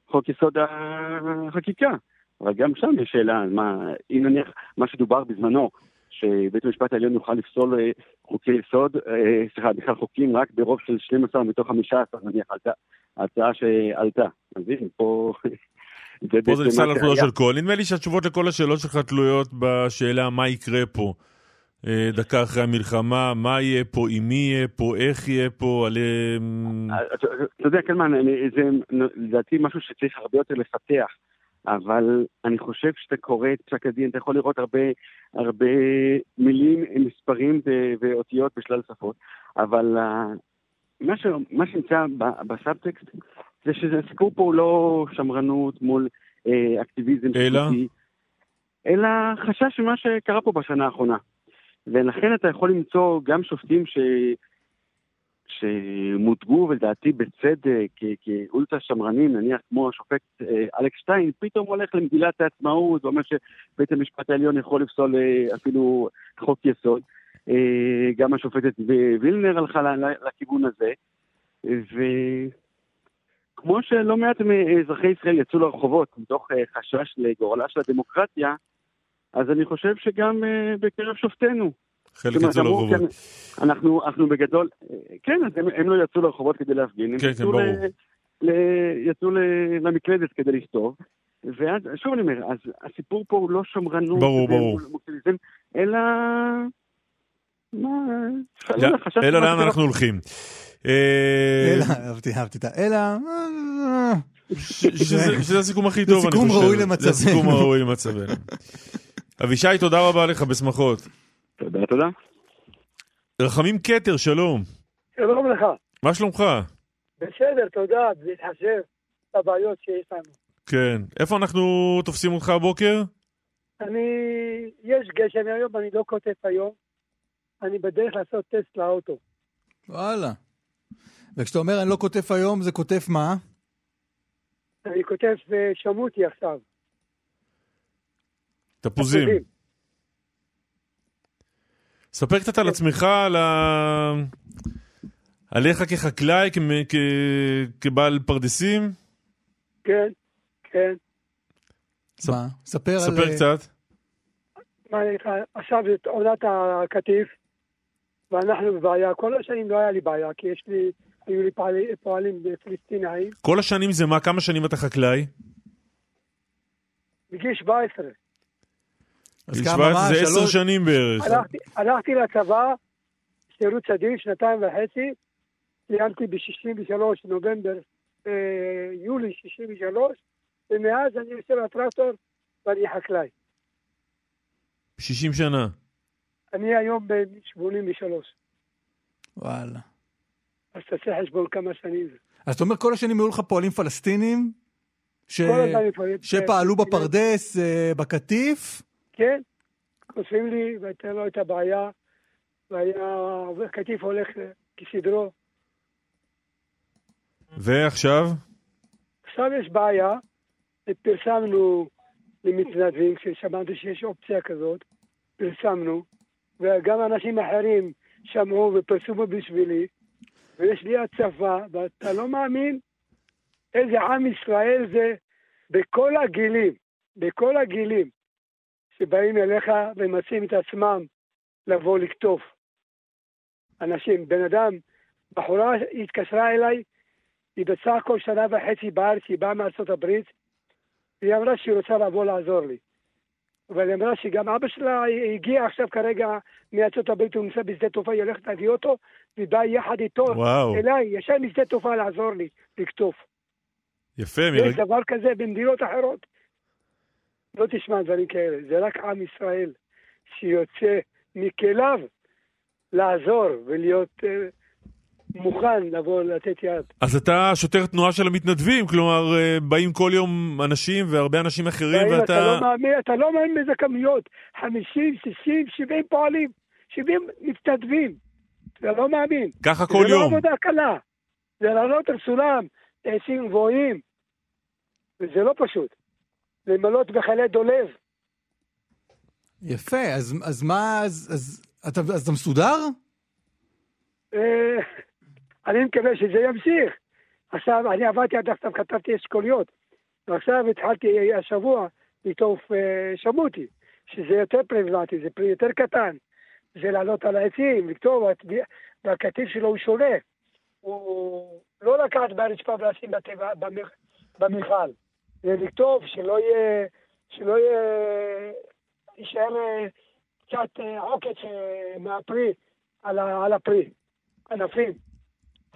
חוק יסוד החקיקה. אבל גם שם יש שאלה, מה, אם נניח מה שדובר בזמנו, שבית המשפט העליון יוכל לפסול אה, חוקי יסוד, אה, סליחה, בכלל חוקים רק ברוב של 12 מתוך 15, נניח, הצעה שעלתה. אז הנה, פה... פה זה נפסל על חודו של קול. נדמה לי שהתשובות לכל השאלות שלך תלויות בשאלה מה יקרה פה. אה, דקה אחרי המלחמה, מה יהיה פה, עם מי יהיה פה, איך יהיה פה, על... אתה יודע, קלמן, זה לדעתי משהו שצריך הרבה יותר לפתח. אבל אני חושב שאתה קורא את פסק הדין, אתה יכול לראות הרבה, הרבה מילים, מספרים ואותיות בשלל שפות, אבל uh, מה, ש, מה שנמצא בסאבטקסט זה שהסיפור פה הוא לא שמרנות מול uh, אקטיביזם אלא? אלא חשש ממה שקרה פה בשנה האחרונה. ולכן אתה יכול למצוא גם שופטים ש... שמותגו ולדעתי בצדק כאולטרה שמרנים, נניח כמו השופט אה, אלכס שטיין, פתאום הולך למגילת העצמאות ואומר שבית המשפט העליון יכול לפסול אה, אפילו חוק יסוד. אה, גם השופטת וילנר הלכה לכיוון הזה, וכמו שלא מעט מאזרחי ישראל יצאו לרחובות מתוך חשש לגורלה של הדמוקרטיה, אז אני חושב שגם בקרב שופטינו חלק יצאו לרחובות. אנחנו, אנחנו בגדול, כן, אז הם, הם לא יצאו לרחובות כדי להפגין, הם כן, יצאו, כן, ל, ל, יצאו ל, למקלדת כדי לכתוב. ואז, שוב אני אומר, אז הסיפור פה הוא לא שמרנות, ברור, ברור. מוקסיליזם, אלא... מה... אלא לאן אנחנו הולכים. אלא, אהבתי, אהבתי את ה... אלא... שזה הסיכום הכי טוב, אני חושב. זה סיכום ראוי למצבנו. זה הסיכום הראוי למצבנו. אבישי, תודה רבה לך, בשמחות. תודה, תודה. רחמים כתר, שלום. שלום לך. מה שלומך? בסדר, תודה, בהתחשב בבעיות שיש לנו. כן. איפה אנחנו תופסים אותך הבוקר? אני... יש גשם היום, אני לא כותב היום. אני בדרך לעשות טסט לאוטו. וואלה. וכשאתה אומר אני לא כותב היום, זה כותב מה? אני כותב שמותי עכשיו. תפוזים. ספר קצת על עצמך, על ה... עליך כחקלאי, כ... כ... כבעל פרדסים. כן, כן. ס... מה? ספר, ספר על... קצת. עכשיו זאת עונת הקטיף, ואנחנו בבעיה. כל השנים לא היה לי בעיה, כי יש לי, היו לי פועלים, פועלים פלסטינאים. כל השנים זה מה? כמה שנים אתה חקלאי? בגיל 17. גיל 17 זה עשר שנים בערך. הלכתי, הלכתי לצבא, שירות סדיר, שנתיים וחצי, סיימתי ב-63, נובמבר, אה, יולי 63, ומאז אני יושב על טרקטור ואני חקלאי. 60 שנה. אני היום בן 83. וואלה. אז תעשה חשבון כמה שנים זה. אז אתה אומר כל השנים היו לך פועלים פלסטינים? ש... שפעלו בפרדס, אה, בקטיף? כן, כותבים לי, והייתה לו את הבעיה, והיה, קטיף הולך כסדרו. ועכשיו? עכשיו יש בעיה, פרסמנו למתנדבים, כששמעתי שיש אופציה כזאת, פרסמנו, וגם אנשים אחרים שמעו ופרסמו בשבילי, ויש לי הצפה, ואתה לא מאמין איזה עם ישראל זה בכל הגילים, בכל הגילים, שבאים אליך ומציעים את עצמם לבוא לקטוף. אנשים, בן אדם, בחורה התקשרה אליי, היא בסך הכל שנה וחצי בארץ, היא באה מארצות הברית, והיא אמרה שהיא רוצה לבוא לעזור לי. אבל היא אמרה שגם אבא שלה הגיע עכשיו כרגע מארצות הברית, הוא נמצא בשדה תעופה, היא הולכת להביא אותו, והיא באה יחד איתו וואו. אליי, ישר משדה תעופה לעזור לי, לקטוף. יפה, יש מרג... דבר כזה במדינות אחרות? לא תשמע דברים כאלה, זה רק עם ישראל שיוצא מכליו לעזור ולהיות אה, מוכן לבוא לתת יד. אז אתה שוטר תנועה של המתנדבים, כלומר, אה, באים כל יום אנשים והרבה אנשים אחרים, והאם אתה ואתה... לא מאמין, אתה לא מאמין באיזה כמויות, 50, 60, 70 פועלים, 70 מתנדבים, אתה לא מאמין. ככה כל זה לא יום. עבודה קלה, זה לעלות על סולם, עצים גבוהים, וזה לא פשוט. למלות בחיילי דולב. יפה, אז, אז מה, אז, אז, אתה, אז אתה מסודר? אני מקווה שזה ימשיך. עכשיו, אני עבדתי עד עכשיו, כתבתי אשכוליות, ועכשיו התחלתי השבוע לכתוב אה, שמותי, שזה יותר פריבלטי, זה פרי יותר קטן. זה לעלות על העצים, לכתוב, והקטיף שלו הוא שונה. הוא לא לקחת ברצפה ולשים בטבע- במ- במכל. זה לכתוב שלא יהיה, שלא יהיה, יישאר אה, קצת אה, עוקץ מהפרי על הפרי, ענפים.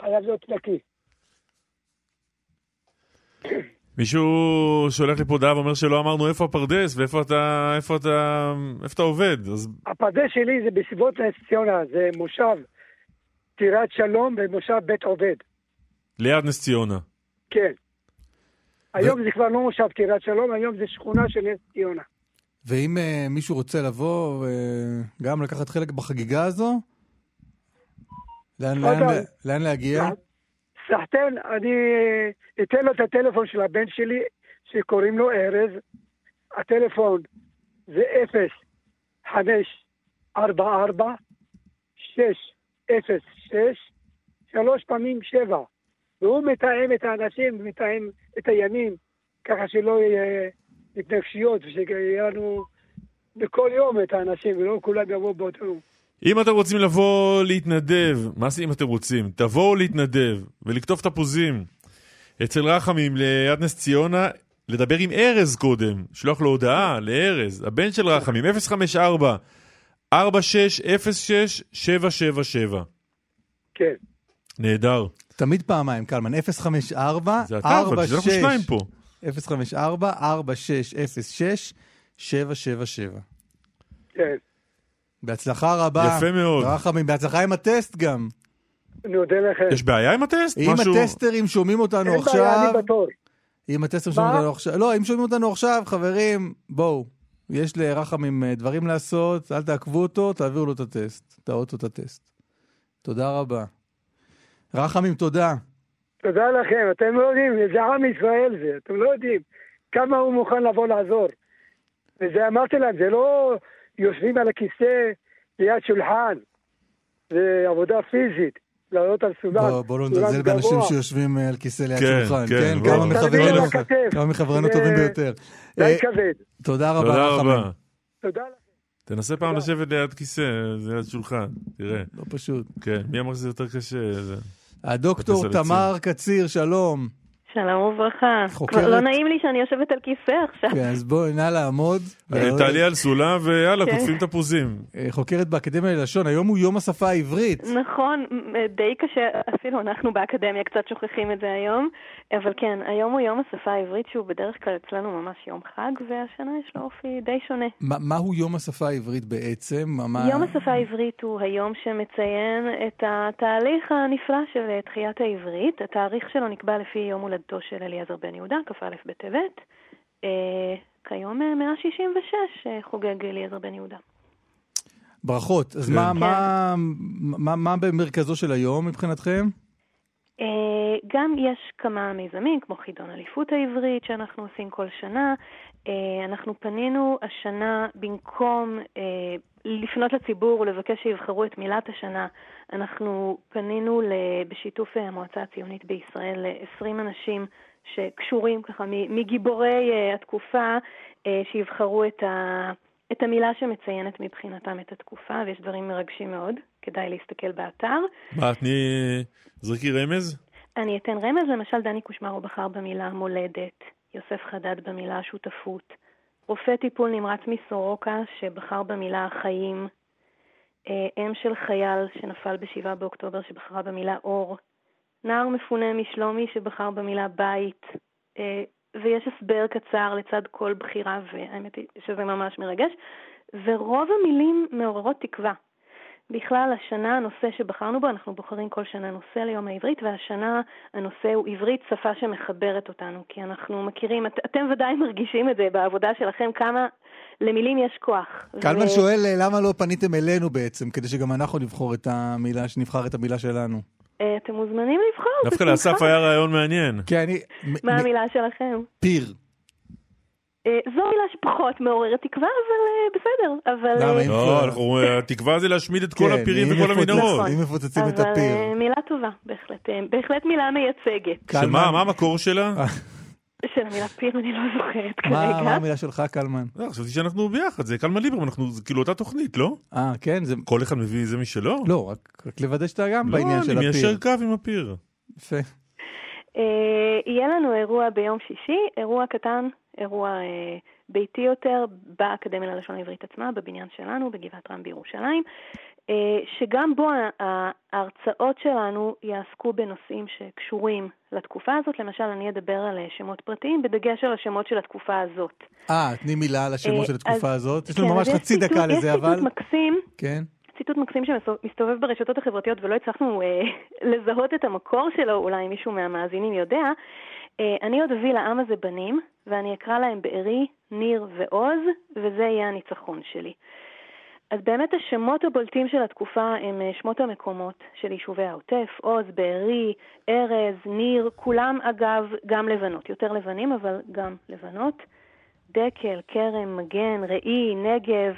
חייב להיות נקי. מישהו שולח לי פה הודעה ואומר שלא אמרנו איפה הפרדס ואיפה אתה, איפה אתה, איפה אתה עובד. אז הפרדס שלי זה בסביבות נס ציונה, זה מושב טירת שלום ומושב בית עובד. ליד נס ציונה. כן. היום זה כבר לא מושב טירת שלום, היום זה שכונה של נס ציונה. ואם uh, מישהו רוצה לבוא uh, גם לקחת חלק בחגיגה הזו, לאן, לאן, תפאדל. לאן להגיע? סחטן, אני אתן לו את הטלפון של הבן שלי, שקוראים לו ארז. הטלפון זה 0, 5, 4, 4, 6, 0, 6, שלוש פעמים 7. והוא מתאם את האנשים, מתאם את הימים, ככה שלא יהיה התנגשויות, ושיהיה לנו בכל יום את האנשים, ולא כולם יבואו באותו יום. אם אתם רוצים לבוא להתנדב, מה זה אם אתם רוצים? תבואו להתנדב ולקטוף תפוזים אצל רחמים ליד נס ציונה, לדבר עם ארז קודם, לשלוח לו הודעה לארז, הבן של רחמים, 054 4606 777 כן. נהדר. תמיד פעמיים, קלמן, 054 זה אתה, אבל בשביל אנחנו שניים פה. 054 4606 777 כן. בהצלחה רבה. יפה מאוד. רחמים, בהצלחה עם הטסט גם. אני אודה לכם. יש בעיה עם הטסט? אם משהו- הטסטרים שומעים אותנו אין בעיה, עכשיו... אני בתור. אם הטסטרים שומעים? אותנו עכשיו... לא, אם שומעים אותנו עכשיו, חברים, בואו. יש לרחמים אה, דברים לעשות, אל תעכבו אותו, תעבירו לו את הטסט. תעוטו את הטסט. תודה רבה. רחמים, תודה. תודה לכם, אתם לא יודעים, זה עם ישראל זה, אתם לא יודעים כמה הוא מוכן לבוא לעזור. וזה אמרתי להם, זה לא יושבים על הכיסא ליד שולחן, זה עבודה פיזית, לעלות על סולם. בואו בוא לא נזלזל באנשים. שיושבים אה, על כיסא ליד כן, שולחן. כן, כן. כמה מחברינו-. כמה מחברינו טובים ביותר. די אה, כבד. תודה רבה, תודה. רבה. תודה תנסה פעם לשבת ליד כיסא, זה ליד שולחן, תראה. לא פשוט. כן, מי אמר שזה יותר קשה? זה- הדוקטור. תמר קציר, שלום. שלום וברכה. חוקרת- כבר לא נעים לי שאני יושבת על כיסא עכשיו. כן, אז בואי, נא לעמוד. אה, תעלי על סולם ויאללה, כן. קוטפים תפוזים. אה, חוקרת באקדמיה ללשון, היום הוא יום השפה העברית. נכון, די קשה, אפילו אנחנו באקדמיה קצת שוכחים את זה היום, אבל כן, היום הוא יום השפה העברית שהוא בדרך כלל אצלנו ממש יום חג, והשנה יש לו אופי די שונה. מה- מהו יום השפה העברית בעצם? מה- יום השפה העברית הוא היום שמציין את התהליך הנפלא של תחיית העברית. התאריך שלו נקבע לפי יום הולדתו של אליעזר בן יהודה, כ"א בטבת. אה, כיום אה, 166 אה, חוגג אליעזר בן יהודה. ברכות. אז כן. מה- כן. מה- מה מה במרכזו של היום מבחינתכם? אה, גם יש כמה מיזמים, כמו חידון אליפות העברית שאנחנו עושים כל שנה. אה, אנחנו פנינו השנה, במקום אה, לפנות לציבור ולבקש שיבחרו את מילת השנה, אנחנו פנינו בשיתוף המועצה הציונית בישראל ל-20 אנשים שקשורים ככה מגיבורי התקופה, שיבחרו את ה... את המילה שמציינת מבחינתם את התקופה, ויש דברים מרגשים מאוד, כדאי להסתכל באתר. מה, תני... זרקי רמז? אני אתן רמז, למשל דני קושמרו בחר במילה מולדת, יוסף חדד במילה שותפות, רופא טיפול נמרץ מסורוקה שבחר במילה חיים, אה, אם של חייל שנפל ב-7 באוקטובר שבחרה במילה אור, נער מפונה משלומי שבחר במילה בית, אה, ויש הסבר קצר לצד כל בחירה, והאמת היא שזה ממש מרגש, ורוב המילים מעוררות תקווה. בכלל, השנה הנושא שבחרנו בו, אנחנו בוחרים כל שנה נושא ליום העברית, והשנה הנושא הוא עברית, שפה שמחברת אותנו, כי אנחנו מכירים, את, אתם ודאי מרגישים את זה בעבודה שלכם, כמה למילים יש כוח. קלמן שואל אה, למה לא פניתם אלינו בעצם, כדי שגם אנחנו נבחור את המילה, שנבחר את המילה שלנו. אה, אתם מוזמנים לבחור, דווקא. לאסף היה רעיון מעניין. כן, אני... מה המילה שלכם? פיר. אה, זו מילה שפחות מעוררת תקווה, אבל אה, בסדר. אבל... לא, אנחנו- התקווה זה להשמיד את כל כן, הפירים אם וכל המנהרות. אם מפוצצים את אבל הפיר. אה, מילה טובה, בהחלט. בהחלט מילה מייצגת. שמה, מה המקור שלה? של המילה פיר אני לא זוכרת כרגע. מה המילה שלך, קלמן? לא, חשבתי שאנחנו ביחד, זה קלמן ליברמן, אנחנו זה כאילו אותה תוכנית, לא? אה, כן, זה... כל אחד מביא זה משלו? לא, רק רק לוודא שאתה גם לא, בעניין של אני הפיר. מיישר קו עם הפיר. יפה. אה, יהיה לנו אירוע ביום שישי, אירוע קטן, אירוע אה, ביתי יותר, באקדמיה ללשון העברית עצמה, בבניין שלנו, בגבעת רם בירושלים, שגם בו ההרצאות שלנו יעסקו בנושאים שקשורים לתקופה הזאת. למשל, אני אדבר על אה, שמות פרטיים, בדגש על השמות של התקופה הזאת. אה, תני מילה על השמות אה, של התקופה הזאת. יש כן, לנו אז ממש חצי דקה לזה, אבל... יש ציטוט מקסים. כן. ציטוט מקסים שמסתובב ברשתות החברתיות ולא הצלחנו אה, לזהות את המקור שלו, אולי מישהו מהמאזינים יודע. אה, אני עוד אביא לעם הזה בנים, ואני אקרא להם בארי, ניר ועוז, וזה יהיה הניצחון שלי. אז באמת השמות הבולטים של התקופה הם אה, שמות המקומות של יישובי העוטף, עוז, בארי, ארז, ניר, כולם אגב גם לבנות, יותר לבנים אבל גם לבנות. דקל, כרם, מגן, ראי, נגב,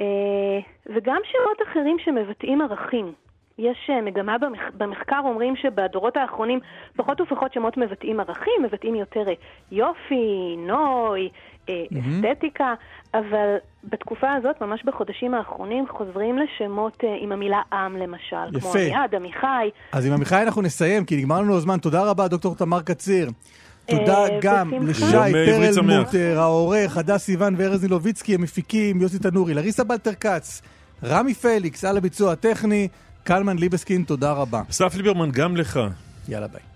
אה, וגם שמות אחרים שמבטאים ערכים. יש אה, מגמה במח... במחקר, אומרים שבדורות האחרונים פחות ופחות שמות מבטאים ערכים, מבטאים יותר אה, יופי, נוי, אה. אסתטיקה, אבל בתקופה הזאת, ממש בחודשים האחרונים, חוזרים לשמות עם המילה עם למשל, כמו יפה. אביעד, עמיחי. אז עם עמיחי אנחנו נסיים, כי נגמר לנו הזמן. תודה רבה, דוקטור תמר קציר. תודה גם. לשי שמח. פרלמוטר, העורך, הדס סיוון וארז נילוביצקי, המפיקים, יוסי תנורי, לריסה בלטר כץ, רמי פליקס, על הביצוע הטכני, קלמן ליבסקין, תודה רבה. אסף ליברמן, גם לך. יאללה ביי.